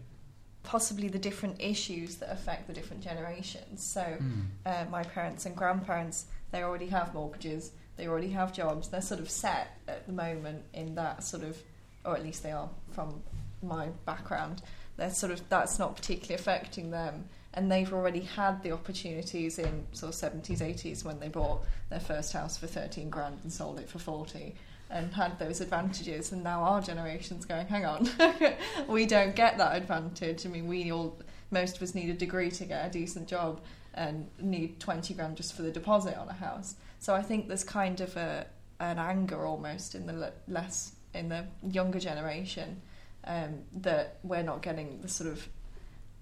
[SPEAKER 4] Possibly the different issues that affect the different generations. So,
[SPEAKER 2] Mm.
[SPEAKER 4] uh, my parents and grandparents, they already have mortgages, they already have jobs, they're sort of set at the moment in that sort of, or at least they are from my background. They're sort of, that's not particularly affecting them. And they've already had the opportunities in sort of 70s, 80s when they bought their first house for 13 grand and sold it for 40 and had those advantages. And now our generation's going hang on we don't get that advantage. I mean we all most of us need a degree to get a decent job and need 20 grand just for the deposit on a house. So i think there's kind of a an anger almost in the less in the younger generation um, that we're not getting the sort of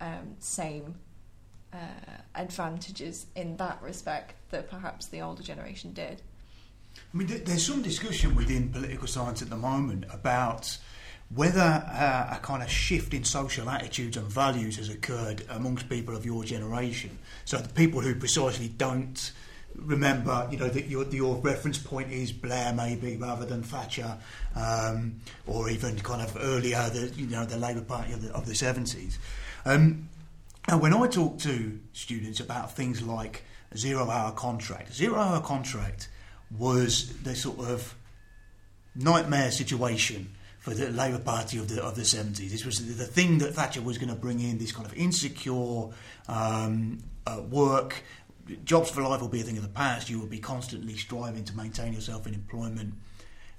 [SPEAKER 4] um, same uh, advantages in that respect that perhaps the older generation did
[SPEAKER 3] I mean, there's some discussion within political science at the moment about whether uh, a kind of shift in social attitudes and values has occurred amongst people of your generation. So the people who precisely don't remember, you know, that your, your reference point is Blair maybe rather than Thatcher, um, or even kind of earlier, the you know the Labour Party of the, of the 70s. Um, and when I talk to students about things like zero-hour contract, zero-hour contract was the sort of nightmare situation for the Labour Party of the of the seventies. This was the, the thing that Thatcher was going to bring in. This kind of insecure um, uh, work. Jobs for life will be a thing of the past. You will be constantly striving to maintain yourself in employment.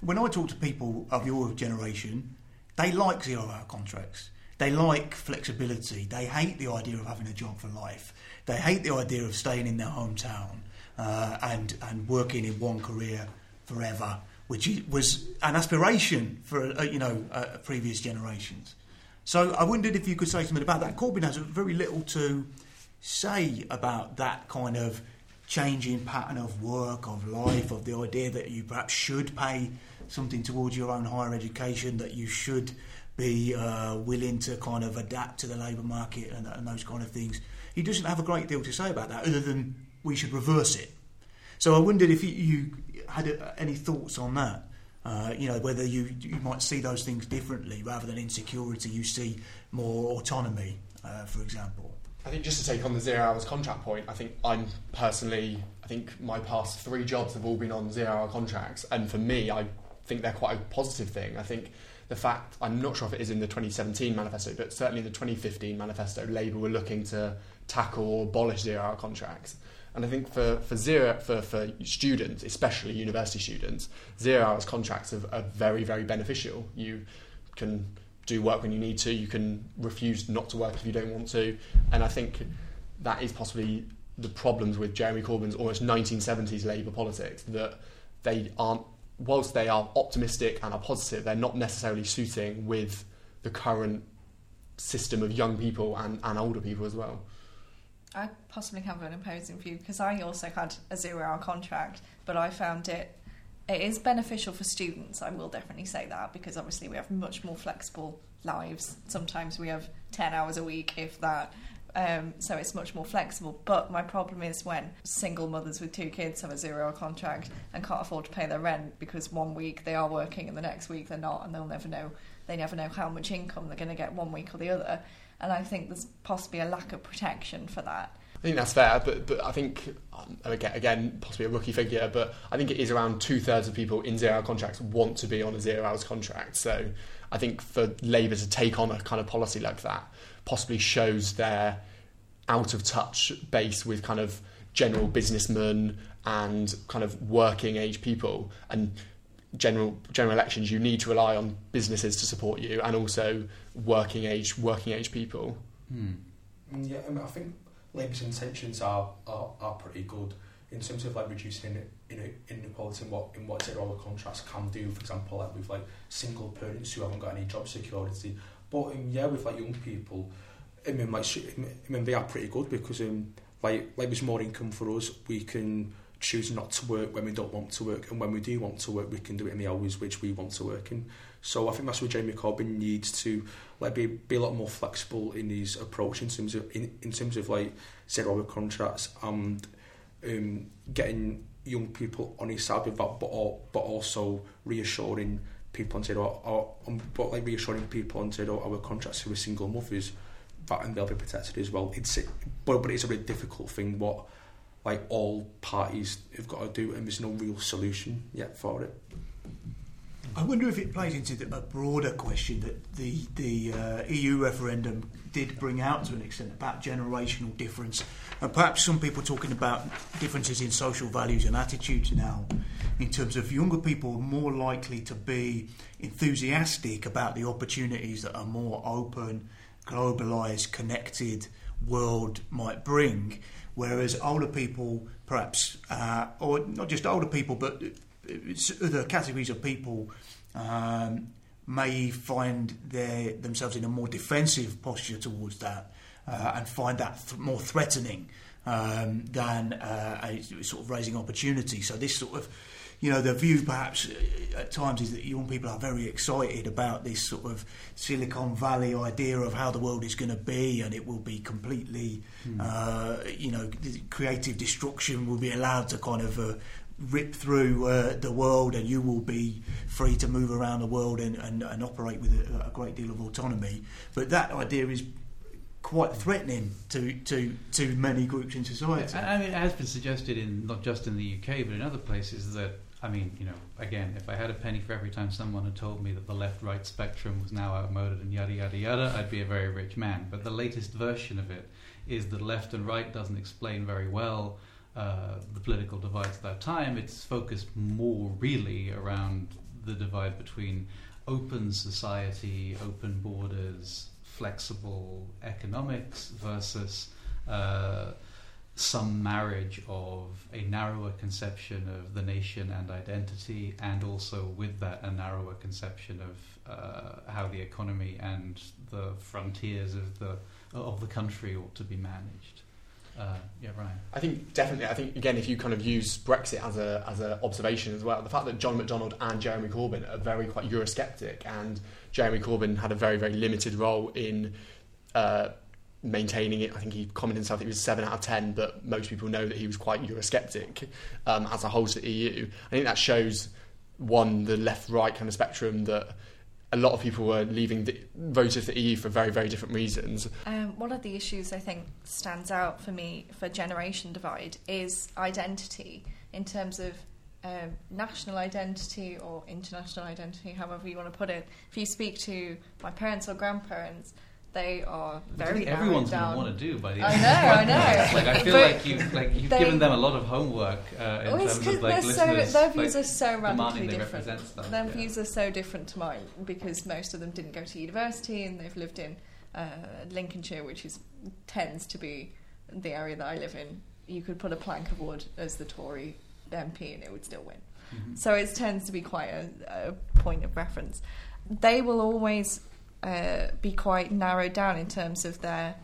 [SPEAKER 3] When I talk to people of your generation, they like zero-hour contracts. They like flexibility. They hate the idea of having a job for life. They hate the idea of staying in their hometown uh, and and working in one career forever, which was an aspiration for uh, you know uh, previous generations. So I wondered if you could say something about that. Corbyn has very little to say about that kind of changing pattern of work, of life, of the idea that you perhaps should pay something towards your own higher education, that you should be uh, willing to kind of adapt to the labour market and, and those kind of things. He doesn't have a great deal to say about that, other than we should reverse it. So I wondered if you, had uh, any thoughts on that. Uh, you know, whether you you might see those things differently rather than insecurity, you see more autonomy, uh, for example.
[SPEAKER 5] I think just to take on the zero hours contract point, I think I'm personally, I think my past three jobs have all been on zero hour contracts, and for me, I think they're quite a positive thing. I think the fact, I'm not sure if it is in the 2017 manifesto, but certainly in the 2015 manifesto, Labour were looking to tackle or abolish zero hour contracts. And I think for, for zero for, for students, especially university students, zero hours contracts are, are very, very beneficial. You can do work when you need to, you can refuse not to work if you don't want to. And I think that is possibly the problems with Jeremy Corbyn's almost 1970s Labour politics that they aren't, whilst they are optimistic and are positive, they're not necessarily suiting with the current system of young people and, and older people as well.
[SPEAKER 4] I possibly have an opposing view because I also had a zero hour contract, but I found it it is beneficial for students. I will definitely say that because obviously we have much more flexible lives. Sometimes we have ten hours a week, if that. Um, so it's much more flexible. But my problem is when single mothers with two kids have a zero hour contract and can't afford to pay their rent because one week they are working and the next week they're not, and they'll never know. They never know how much income they're going to get one week or the other. And I think there's possibly a lack of protection for that.
[SPEAKER 5] I think that's fair, but but I think um, again, again possibly a rookie figure, but I think it is around two thirds of people in zero hour contracts want to be on a zero hours contract. So I think for Labour to take on a kind of policy like that possibly shows their out of touch base with kind of general businessmen and kind of working age people and general general elections you need to rely on businesses to support you and also working age working age people
[SPEAKER 2] Hmm.
[SPEAKER 6] Yeah, I, mean, I think Labour's intentions are, are, are pretty good in terms of like reducing in, in, inequality in what in what zero-hour contracts can do. For example, like with like single parents who haven't got any job security. But um, yeah, with like young people, I mean, like I mean, they are pretty good because um, like like there's more income for us. We can choose not to work when we don't want to work, and when we do want to work, we can do it in the hours which we want to work in. So I think that's where Jeremy Corbyn needs to like be, be a lot more flexible in his approach in terms of in, in terms of like zero hour contracts and um, getting young people on his side with that, but all, but also reassuring people on zero or, um, but like reassuring people on zero hour contracts who are single mothers that and they'll be protected as well. It's but but it's a really difficult thing. What like all parties have got to do, and there's no real solution yet for it.
[SPEAKER 3] I wonder if it plays into the, a broader question that the the uh, EU referendum did bring out to an extent about generational difference, and perhaps some people talking about differences in social values and attitudes now, in terms of younger people more likely to be enthusiastic about the opportunities that a more open, globalized, connected world might bring, whereas older people, perhaps, uh, or not just older people, but other categories of people um, may find their, themselves in a more defensive posture towards that uh, and find that th- more threatening um, than uh, a sort of raising opportunity. So this sort of you know, the view perhaps uh, at times is that young people are very excited about this sort of Silicon Valley idea of how the world is going to be, and it will be completely, mm. uh, you know, creative destruction will be allowed to kind of uh, rip through uh, the world, and you will be free to move around the world and, and, and operate with a, a great deal of autonomy. But that idea is quite threatening to, to, to many groups in society.
[SPEAKER 2] Mean, it has been suggested in not just in the UK but in other places that I mean, you know, again, if I had a penny for every time someone had told me that the left-right spectrum was now outmoded and yada yada yada, I'd be a very rich man. But the latest version of it is that left and right doesn't explain very well uh, the political divides at that time. It's focused more really around the divide between open society, open borders, flexible economics versus. Uh, some marriage of a narrower conception of the nation and identity, and also with that a narrower conception of uh, how the economy and the frontiers of the of the country ought to be managed. Uh, yeah, Ryan.
[SPEAKER 5] I think definitely. I think again, if you kind of use Brexit as a as an observation as well, the fact that John McDonnell and Jeremy Corbyn are very quite Eurosceptic, and Jeremy Corbyn had a very very limited role in. Uh, maintaining it. I think he commented himself that he was seven out of ten, but most people know that he was quite Eurosceptic um, as a whole to the EU. I think that shows one the left-right kind of spectrum that a lot of people were leaving the voted for the EU for very very different reasons.
[SPEAKER 4] Um, one of the issues I think stands out for me for generation divide is identity in terms of. Um, national identity or international identity, however you want to put it. If you speak to my parents or grandparents, they are very
[SPEAKER 2] everyone's
[SPEAKER 4] going
[SPEAKER 2] to want to do by the
[SPEAKER 4] end. I know, I know.
[SPEAKER 2] like I feel but like you've like you've they, given them a lot of homework uh, in
[SPEAKER 4] well,
[SPEAKER 2] terms of like
[SPEAKER 4] so, their views
[SPEAKER 2] like,
[SPEAKER 4] are so radically different.
[SPEAKER 2] Stuff,
[SPEAKER 4] their
[SPEAKER 2] yeah.
[SPEAKER 4] views are so different to mine because most of them didn't go to university and they've lived in uh, Lincolnshire, which is tends to be the area that I live in. You could put a plank of wood as the Tory MP and it would still win. Mm-hmm. So it tends to be quite a, a point of reference. They will always uh, be quite narrowed down in terms of their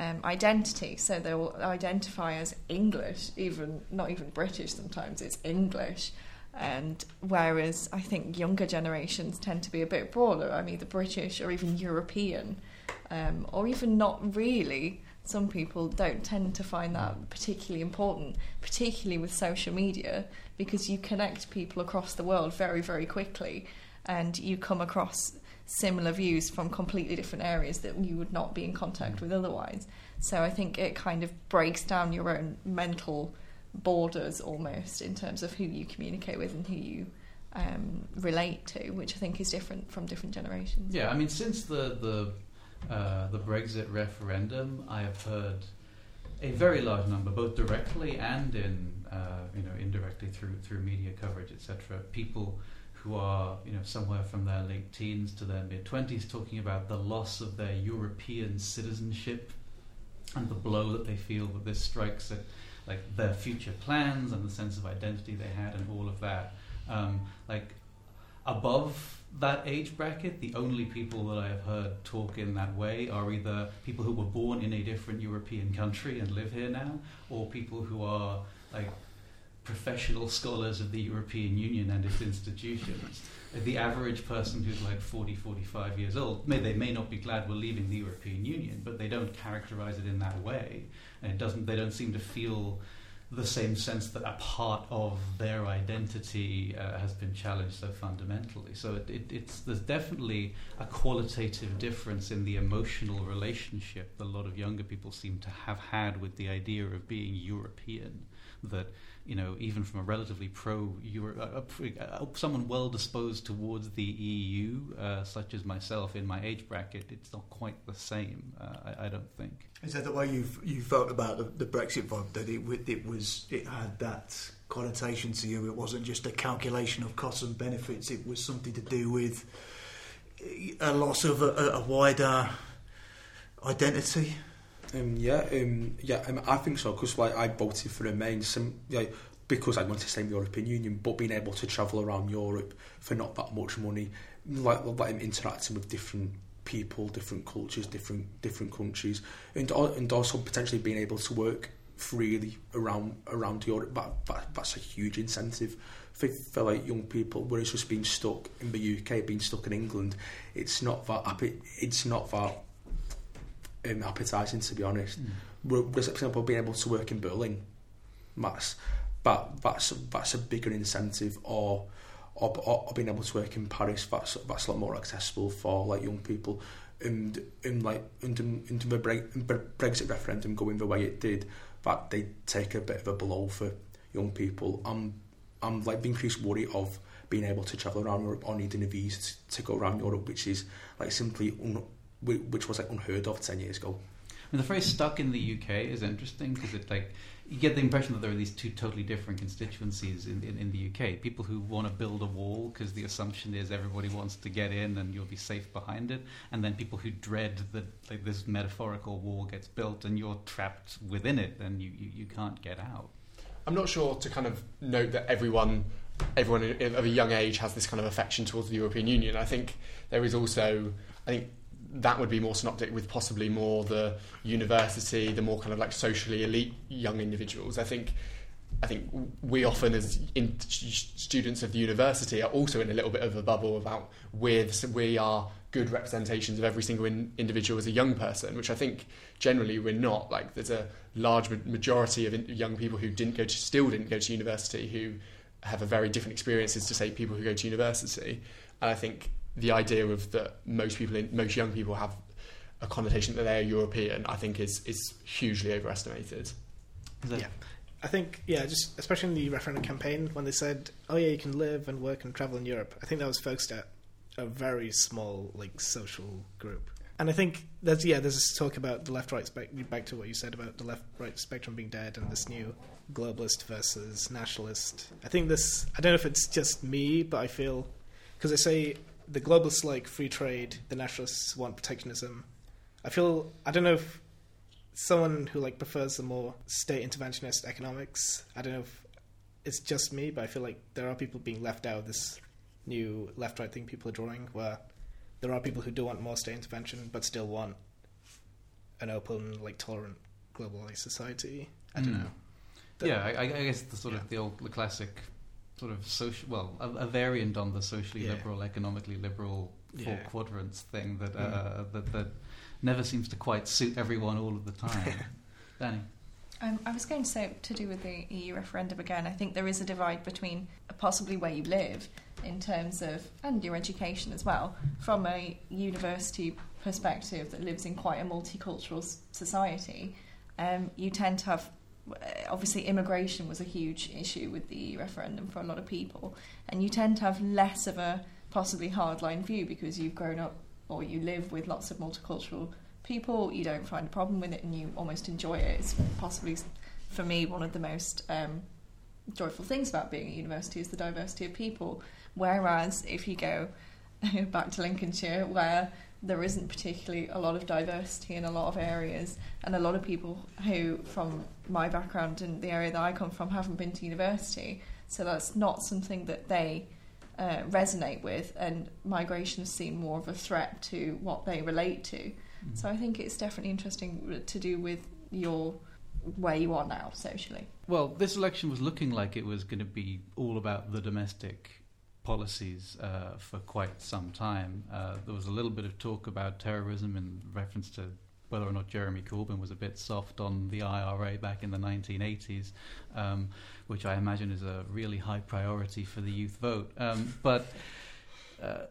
[SPEAKER 4] um, identity. So they will identify as English, even not even British. Sometimes it's English, and whereas I think younger generations tend to be a bit broader. I'm either British or even European, um, or even not really. Some people don't tend to find that particularly important, particularly with social media, because you connect people across the world very, very quickly, and you come across similar views from completely different areas that you would not be in contact with otherwise. So I think it kind of breaks down your own mental borders almost in terms of who you communicate with and who you um, relate to, which I think is different from different generations.
[SPEAKER 2] Yeah, I mean, since the the uh, the Brexit referendum, I have heard a very large number, both directly and in uh, you know indirectly through through media coverage, etc. People who are you know somewhere from their late teens to their mid twenties, talking about the loss of their European citizenship. and the blow that they feel that this strikes at like their future plans and the sense of identity they had and all of that. Um, like above that age bracket, the only people that I have heard talk in that way are either people who were born in a different European country and live here now, or people who are like professional scholars of the European Union and its institutions. The average person who's like 40, 45 years old, may, they may not be glad we're leaving the European Union, but they don't characterize it in that way. And it doesn't, they don't seem to feel the same sense that a part of their identity uh, has been challenged so fundamentally. So it, it, it's, there's definitely a qualitative difference in the emotional relationship that a lot of younger people seem to have had with the idea of being European. That you know, even from a relatively pro Euro, uh, uh, someone well disposed towards the EU, uh, such as myself in my age bracket, it's not quite the same. Uh, I, I, don't think.
[SPEAKER 3] Is that the way you you felt about the, the Brexit vote? That it it was it had that connotation to you. It wasn't just a calculation of costs and benefits. It was something to do with a loss of a, a wider identity.
[SPEAKER 6] Um, yeah, um, yeah, um, I think so because like I voted for Remain, some like because I wanted to stay in the European Union, but being able to travel around Europe for not that much money, like like interacting with different people, different cultures, different different countries, and and also potentially being able to work freely around around Europe. That, that that's a huge incentive for, for like young people. Whereas just being stuck in the UK, being stuck in England, it's not that it's not that um, appetising to be honest. Mm. for example, being able to work in Berlin, that's but that's that's a bigger incentive or or, or being able to work in Paris that's that's a lot more accessible for like young people and and like under the Brexit referendum going the way it did that they take a bit of a blow for young people I'm I'm like the increased worry of being able to travel around Europe or needing a visa to go around Europe which is like simply un, which was like unheard of 10 years ago
[SPEAKER 2] and the phrase stuck in the UK is interesting because it like you get the impression that there are these two totally different constituencies in, in, in the UK. People who want to build a wall because the assumption is everybody wants to get in and you'll be safe behind it, and then people who dread that like this metaphorical wall gets built and you're trapped within it and you, you, you can't get out.
[SPEAKER 5] I'm not sure to kind of note that everyone everyone of a young age has this kind of affection towards the European Union. I think there is also I think that would be more synoptic with possibly more the university, the more kind of like socially elite young individuals. I think I think we often, as in students of the university, are also in a little bit of a bubble about we're we are good representations of every single in, individual as a young person, which I think generally we're not. Like there's a large majority of young people who didn't go to, still didn't go to university, who have a very different experiences to say people who go to university. And I think the idea of that most people, in, most young people have a connotation that they're European, I think is is hugely overestimated.
[SPEAKER 7] Yeah. I think, yeah, just especially in the referendum campaign when they said, "Oh yeah, you can live and work and travel in Europe." I think that was focused at a very small, like, social group. And I think there's yeah, there's this talk about the left-right spectrum. Back to what you said about the left-right spectrum being dead, and this new globalist versus nationalist. I think this. I don't know if it's just me, but I feel because I say the globalists like free trade, the nationalists want protectionism. I feel I don't know if someone who like prefers the more state interventionist economics. I don't know if it's just me, but I feel like there are people being left out of this new left right thing people are drawing, where there are people who do want more state intervention but still want an open, like tolerant, globalized society. I don't mm. know.
[SPEAKER 2] The, yeah, I, I, guess the sort yeah. of the old, the classic sort of social, well, a, a variant on the socially yeah. liberal, economically liberal four yeah. quadrants thing that, uh, mm. that that never seems to quite suit everyone all of the time. Danny.
[SPEAKER 4] Um, I was going to say to do with the EU referendum again. I think there is a divide between possibly where you live in terms of and your education as well from a university perspective that lives in quite a multicultural society. Um, you tend to have obviously immigration was a huge issue with the referendum for a lot of people, and you tend to have less of a possibly hardline view because you've grown up or you live with lots of multicultural people. You don't find a problem with it, and you almost enjoy it. It's possibly for me one of the most um, joyful things about being at university is the diversity of people. Whereas if you go back to Lincolnshire, where there isn't particularly a lot of diversity in a lot of areas, and a lot of people who, from my background and the area that I come from, haven't been to university, so that's not something that they uh, resonate with, and migration is seen more of a threat to what they relate to.
[SPEAKER 2] Mm-hmm.
[SPEAKER 4] So I think it's definitely interesting to do with your where you are now socially.
[SPEAKER 2] Well, this election was looking like it was going to be all about the domestic policies uh, for quite some time. Uh, there was a little bit of talk about terrorism in reference to whether or not Jeremy Corbyn was a bit soft on the IRA back in the 1980s, um, which I imagine is a really high priority for the youth vote. Um, but uh,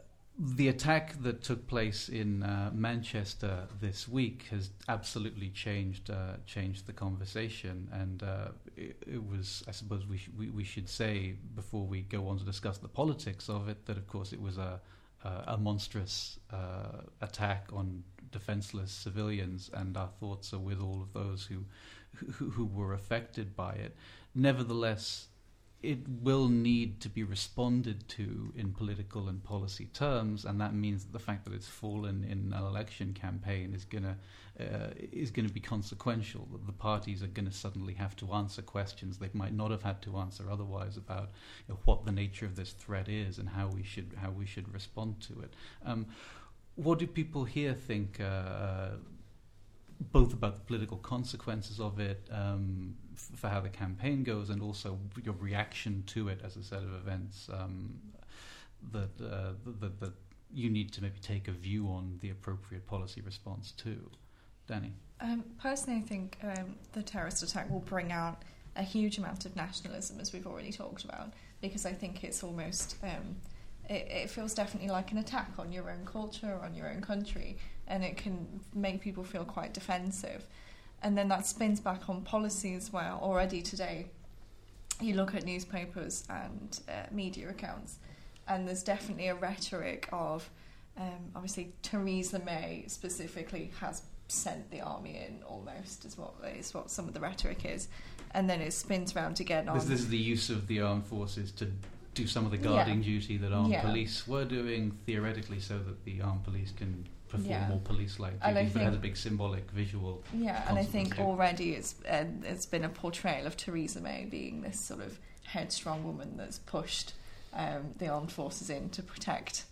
[SPEAKER 2] the attack that took place in uh, Manchester this week has absolutely changed uh, changed the conversation, and uh, it, it, was. I suppose we, sh- we we should say before we go on to discuss the politics of it that, of course, it was a a monstrous uh, attack on defenseless civilians, and our thoughts are with all of those who who, who were affected by it. Nevertheless it will need to be responded to in political and policy terms, and that means that the fact that it's fallen in an election campaign is going to uh, is going to be consequential. That the parties are going to suddenly have to answer questions they might not have had to answer otherwise about you know, what the nature of this threat is and how we should how we should respond to it. Um, what do people here think? Uh, both about the political consequences of it, um, for how the campaign goes, and also your reaction to it as a set of events um, that, uh, that, that you need to maybe take a view on the appropriate policy response to. Danny?
[SPEAKER 4] Um, personally, I think um, the terrorist attack will bring out a huge amount of nationalism, as we've already talked about, because I think it's almost um, it, it, feels definitely like an attack on your own culture, on your own country, and it can make people feel quite defensive. And then that spins back on policy as well. Already today, you look at newspapers and uh, media accounts, and there's definitely a rhetoric of um, obviously Theresa May specifically has sent the army in almost is what is what some of the rhetoric is, and then it spins around again on
[SPEAKER 2] this, this is the use of the armed forces to do some of the guarding
[SPEAKER 4] Yeah.
[SPEAKER 2] duty that armed
[SPEAKER 4] Yeah.
[SPEAKER 2] police were doing theoretically, so that the armed police can perform
[SPEAKER 4] Yeah.
[SPEAKER 2] more police-like duties. But it has a big symbolic visual.
[SPEAKER 4] Yeah, and I think already it's uh, it's been a portrayal of Theresa May being this sort of headstrong woman that's pushed um, the armed forces in to protect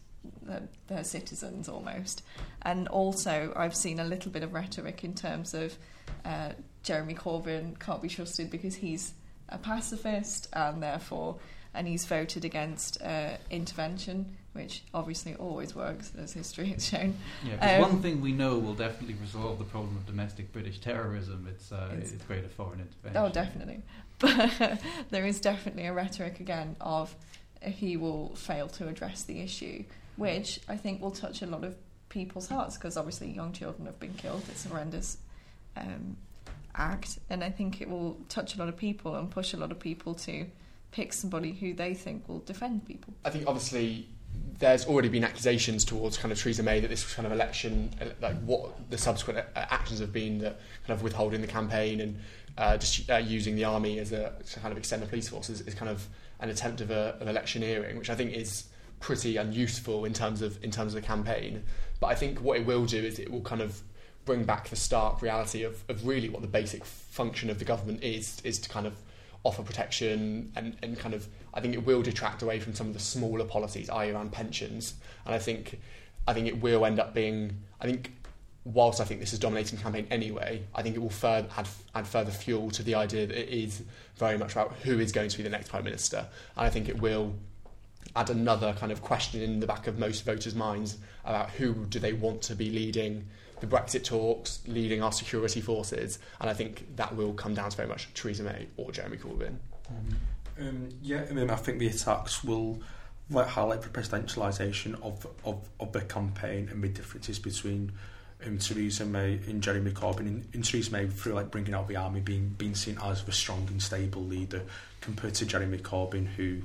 [SPEAKER 4] the, their citizens almost. And also, I've seen a little bit of rhetoric in terms of uh, Jeremy Corbyn can't be trusted because he's a pacifist and therefore and he's voted against uh, intervention, which obviously always works, as history has shown.
[SPEAKER 2] Yeah, because
[SPEAKER 4] Um,
[SPEAKER 2] one thing we know will definitely resolve the problem of domestic British terrorism. It's, uh,
[SPEAKER 4] It's-
[SPEAKER 2] it's, greater foreign intervention.
[SPEAKER 4] Oh, definitely. But there is definitely a rhetoric again of he will fail to address the issue, which I think will touch a lot of people's hearts because obviously young children have been killed. It's a horrendous um, act, and I think it will touch a lot of people and push a lot of people to pick somebody who they think will defend people.
[SPEAKER 5] I think obviously there's already been accusations towards kind of Theresa May that this kind of election, like what the subsequent actions have been, that kind of withholding the campaign and uh, just uh, using the army as a kind of extend the police force is, is kind of an attempt of, a, electioneering, which I think is pretty unuseful in terms of in terms of the campaign. But I think what it will do is it will kind of bring back the stark reality of, of really what the basic function of the government is is to kind of offer protection and, and kind of I think it will detract away from some of the smaller policies, i.e. around pensions. And I think I think it will end up being I think whilst I think this is dominating the campaign anyway, I think it will further add, add further fuel to the idea that it is very much about who is going to be the next Prime Minister. And I think it will add another kind of question in the back of most voters' minds about who do they want to be leading the Brexit talks, leading our security forces, and I think that will come down to very much Theresa May or Jeremy Corbyn. Mm-hmm.
[SPEAKER 6] Um, yeah, I mean, I think the attacks will like, highlight the presidentialisation of, of, of the campaign and the differences between um, Theresa May and Jeremy Corbyn. In, in Theresa May, through like bringing out the army, being being seen as the strong and stable leader, compared to Jeremy Corbyn, who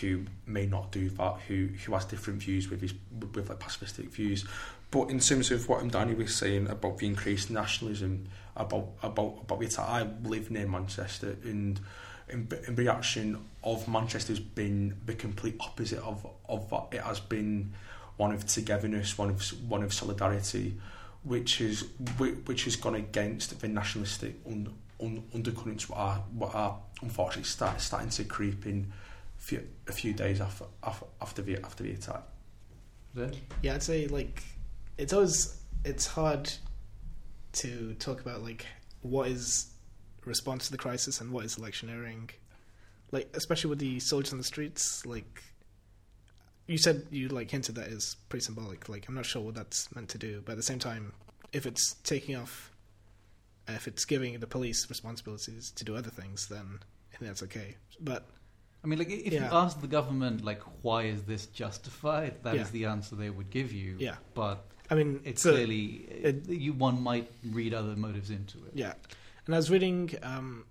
[SPEAKER 6] who may not do that, who who has different views with his with like pacifistic views. But in terms of what Danny was saying about the increased nationalism, about about about the attack, I live near Manchester, and in, in reaction of Manchester has been the complete opposite of of what it has been one of togetherness, one of one of solidarity, which is which has gone against the nationalistic un, un, undercurrents what are what are unfortunately start, starting to creep in a few, a few days after after after the after the attack.
[SPEAKER 7] Yeah, I'd say like it's always it's hard to talk about like what is response to the crisis and what is electioneering like especially with the soldiers on the streets like you said you like hinted that is pretty symbolic. Like I'm not sure what that's meant to do, but at the same time, if it's taking off, if it's giving the police responsibilities to do other things, then I think that's okay. But
[SPEAKER 2] I mean, like if
[SPEAKER 7] Yeah.
[SPEAKER 2] you ask the government, like, why is this justified? That is
[SPEAKER 7] Yeah.
[SPEAKER 2] the answer they would give you.
[SPEAKER 7] Yeah.
[SPEAKER 2] but
[SPEAKER 7] I mean,
[SPEAKER 2] it's
[SPEAKER 7] so-
[SPEAKER 2] clearly
[SPEAKER 7] it-
[SPEAKER 2] you one might read other motives into it.
[SPEAKER 7] Yeah, and I was reading, um,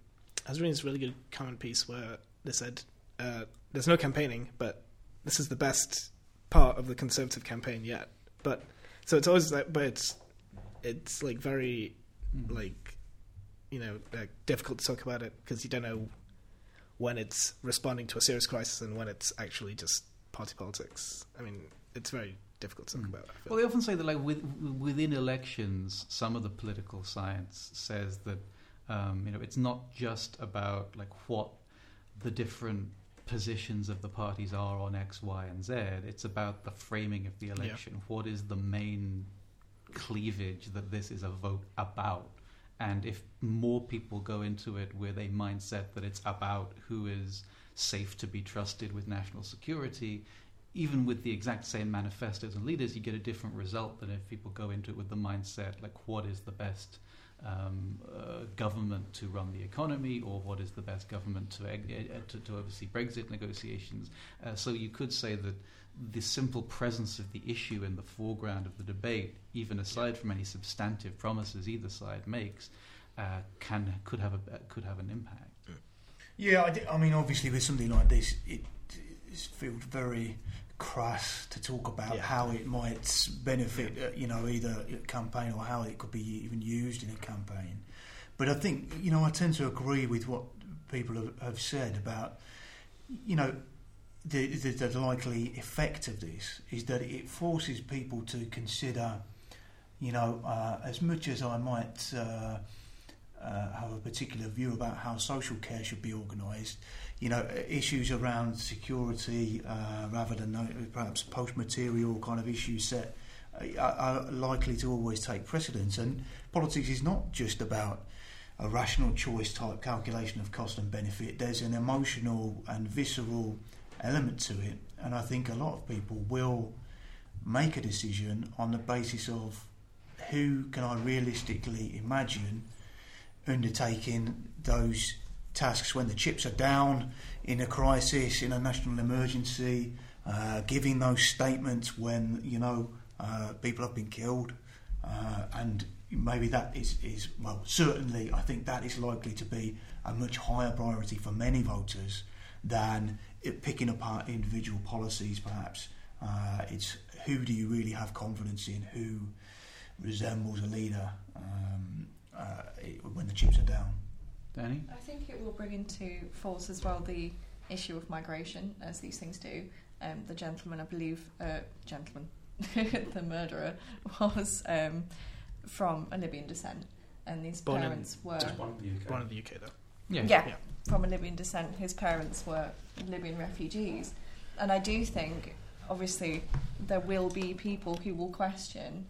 [SPEAKER 7] I was reading this really good comment piece where they said uh, there's no campaigning, but this is the best part of the conservative campaign yet. But so it's always like, but it's it's like very
[SPEAKER 2] Mm.
[SPEAKER 7] like you know like difficult to talk about it because you don't know when it's responding to a serious crisis and when it's actually just party politics. I mean, it's very difficult to talk
[SPEAKER 2] Mm.
[SPEAKER 7] about.
[SPEAKER 2] Well, they often say that, like with, within elections, some of the political science says that um, you know it's not just about like what the different positions of the parties are on X, Y, and Z. It's about the framing of the election. What is the main cleavage that this is a vote about? And if more people go into it with a mindset that it's about who is safe to be trusted with national security, even with the exact same manifestos and leaders, you get a different result than if people go into it with the mindset like what is the best um, uh, government to run the economy, or what is the best government to uh, to, to oversee Brexit negotiations. Uh, so you could say that the simple presence of the issue in the foreground of the debate, even aside from any substantive promises either side makes, uh, can could have a could have an impact.
[SPEAKER 3] Yeah, I, mean, obviously, with something like this, it, it feels very crass to talk about
[SPEAKER 7] Yeah.
[SPEAKER 3] how it might benefit, uh, you know, either a campaign or how it could be even used in a campaign. But I think, you know, I tend to agree with what people have, have said about, you know, the, the, the likely effect of this is that it forces people to consider, you know, uh, as much as I might. Uh, uh, have a particular view about how social care should be organised. You know, issues around security uh, rather than uh, perhaps post-material kind of issues set uh, are likely to always take precedence. And politics is not just about a rational choice type calculation of cost and benefit. There's an emotional and visceral element to it, and I think a lot of people will make a decision on the basis of who can I realistically imagine undertaking those tasks when the chips are down in a crisis, in a national emergency, uh, giving those statements when you know uh, people have been killed, uh, and maybe that is, is well certainly I think that is likely to be a much higher priority for many voters than picking apart individual policies. Perhaps uh, it's who do you really have confidence in, who resembles a leader. Um, uh, when the chips are down.
[SPEAKER 2] Danny,
[SPEAKER 4] I think it will bring into force as well the issue of migration, as these things do. Um, the gentleman, I believe, uh, gentleman, the murderer, was um, from a Libyan descent, and these
[SPEAKER 7] Born in-
[SPEAKER 4] parents were
[SPEAKER 6] Just one of the UK.
[SPEAKER 7] One in the UK though.
[SPEAKER 2] yeah,
[SPEAKER 4] yeah,
[SPEAKER 7] Yeah.
[SPEAKER 4] from a Libyan descent. His parents were Libyan refugees, and I do think, obviously, there will be people who will question: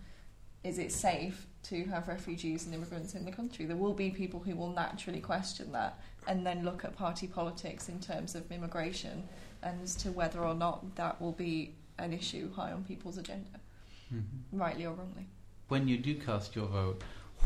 [SPEAKER 4] Is it safe to have refugees and immigrants in the country? There will be people who will naturally question that, and then look at party politics in terms of immigration, and as to whether or not that will be an issue high on people's agenda,
[SPEAKER 2] Mhm.
[SPEAKER 4] rightly or wrongly.
[SPEAKER 2] when you do cast your vote,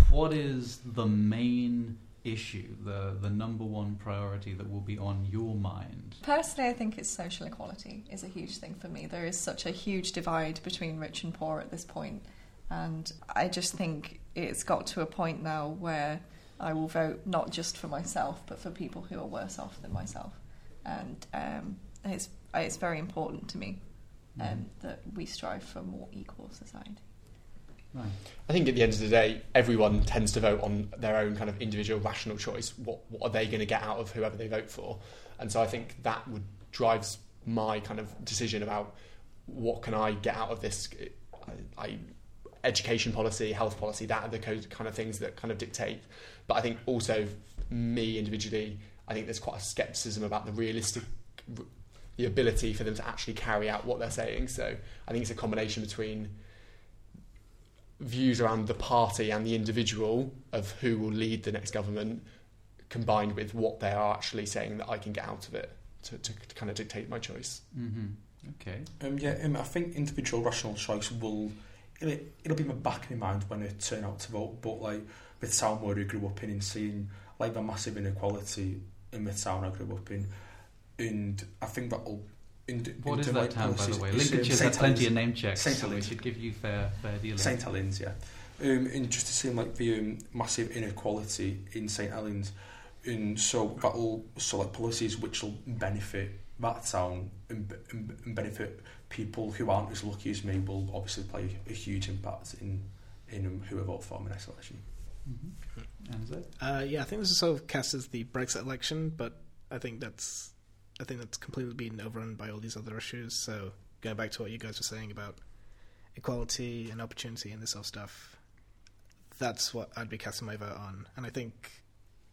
[SPEAKER 2] what is the main issue, the the number one priority that will be on your mind?
[SPEAKER 4] Personally, I think it's social equality is a huge thing for me. There is such a huge divide between rich and poor at this point, and I just think it's got to a point now where I will vote not just for myself, but for people who are worse off than myself, and um, it's it's very important to me um, that we strive for a more equal society.
[SPEAKER 2] Right.
[SPEAKER 5] I think at the end of the day, everyone tends to vote on their own kind of individual rational choice. What what are they going to get out of whoever they vote for? And so I think that would drives my kind of decision about what can I get out of this? I, I education policy, health policy, that are the kind of things that kind of dictate. But I think also me individually, I think there's quite a skepticism about the realistic, the ability for them to actually carry out what they're saying. So I think it's a combination between views around the party and the individual of who will lead the next government, combined with what they are actually saying that I can get out of it to, to, to kind of dictate my choice.
[SPEAKER 2] Mm-hmm. Okay.
[SPEAKER 6] Um, yeah, um, I think individual rational choice will it'll, it'll be in the back of my mind when I turn out to vote. But like with town where I grew up in and seeing like the massive inequality in the town I grew up in, and I think that'll. In,
[SPEAKER 2] what is that
[SPEAKER 6] like
[SPEAKER 2] town,
[SPEAKER 6] policies,
[SPEAKER 2] by the way? Lincolnshire's had plenty of name checks,
[SPEAKER 6] St.
[SPEAKER 2] so we should give you fair, fair dealing.
[SPEAKER 6] St Helens, yeah. Um, and just to see like the um, massive inequality in St Helens, and so that'll so like policies which will benefit that town and, and, and benefit people who aren't as lucky as me will obviously play a huge impact in in who I vote for in the next election.
[SPEAKER 2] Mm-hmm. And?
[SPEAKER 7] Uh, yeah, I think this is sort of cast as the Brexit election, but I think that's I think that's completely been overrun by all these other issues. So going back to what you guys were saying about equality and opportunity and this sort of stuff, that's what I'd be casting my vote on. And I think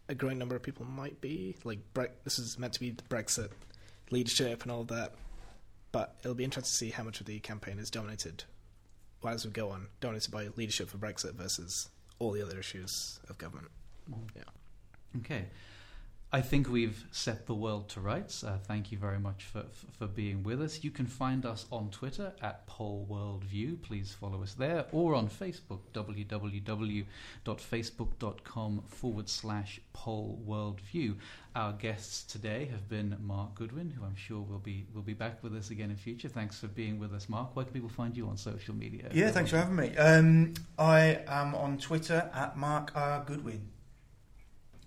[SPEAKER 7] a growing number of people might be like Bre- this is meant to be the Brexit leadership and all that, but it'll be interesting to see how much of the campaign is dominated, well, as we go on, dominated by leadership for Brexit versus all the other issues of government. Mm-hmm. Yeah.
[SPEAKER 2] Okay. I think we've set the world to rights. Uh, thank you very much for, for, being with us. You can find us on Twitter at Poll Worldview. Please follow us there, or on Facebook, www.facebook.com forward slash Poll Worldview. Our guests today have been Mark Goodwin, who I'm sure will be will be back with us again in future. Thanks for being with us, Mark. Where can people find you on social media?
[SPEAKER 3] Yeah, thanks for having me. Um, I am on Twitter at Mark R. Goodwin.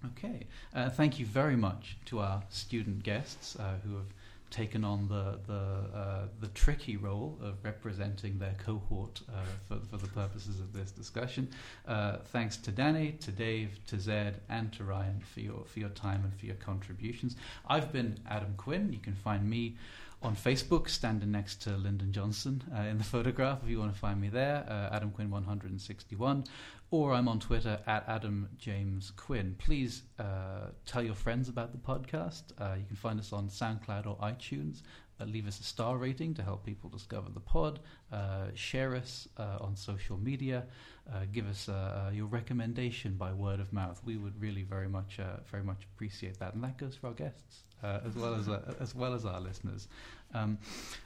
[SPEAKER 2] Okay. Uh, thank you very much to our student guests uh, who have taken on the the, uh, the tricky role of representing their cohort uh, for, for the purposes of this discussion. Uh, thanks to Danny, to Dave, to Zed, and to Ryan for your for your time and for your contributions. I've been Adam Quinn. You can find me on Facebook, standing next to Lyndon Johnson uh, in the photograph. If you want to find me there, uh, Adam Quinn 161, or I'm on Twitter at Adam James Quinn. Please uh, tell your friends about the podcast. Uh, you can find us on SoundCloud or iTunes. Uh, leave us a star rating to help people discover the pod. Uh, share us uh, on social media. Uh, give us your recommendation by word of mouth. We would really very much, very much appreciate that, and that goes for our guests as well as as well as our listeners. Um,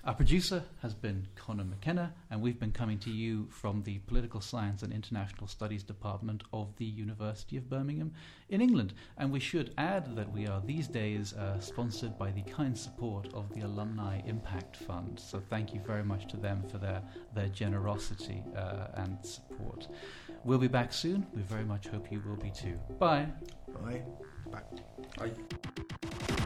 [SPEAKER 2] our producer has been Connor McKenna, and we've been coming to you from the Political Science and International Studies Department of the University of Birmingham in England. And we should add that we are these days uh, sponsored by the kind support of the Alumni Impact Fund. So thank you very much to them for their their generosity uh, and support. We'll be back soon. We very much hope you will be too. Bye.
[SPEAKER 3] Bye.
[SPEAKER 7] Bye.
[SPEAKER 6] Aye.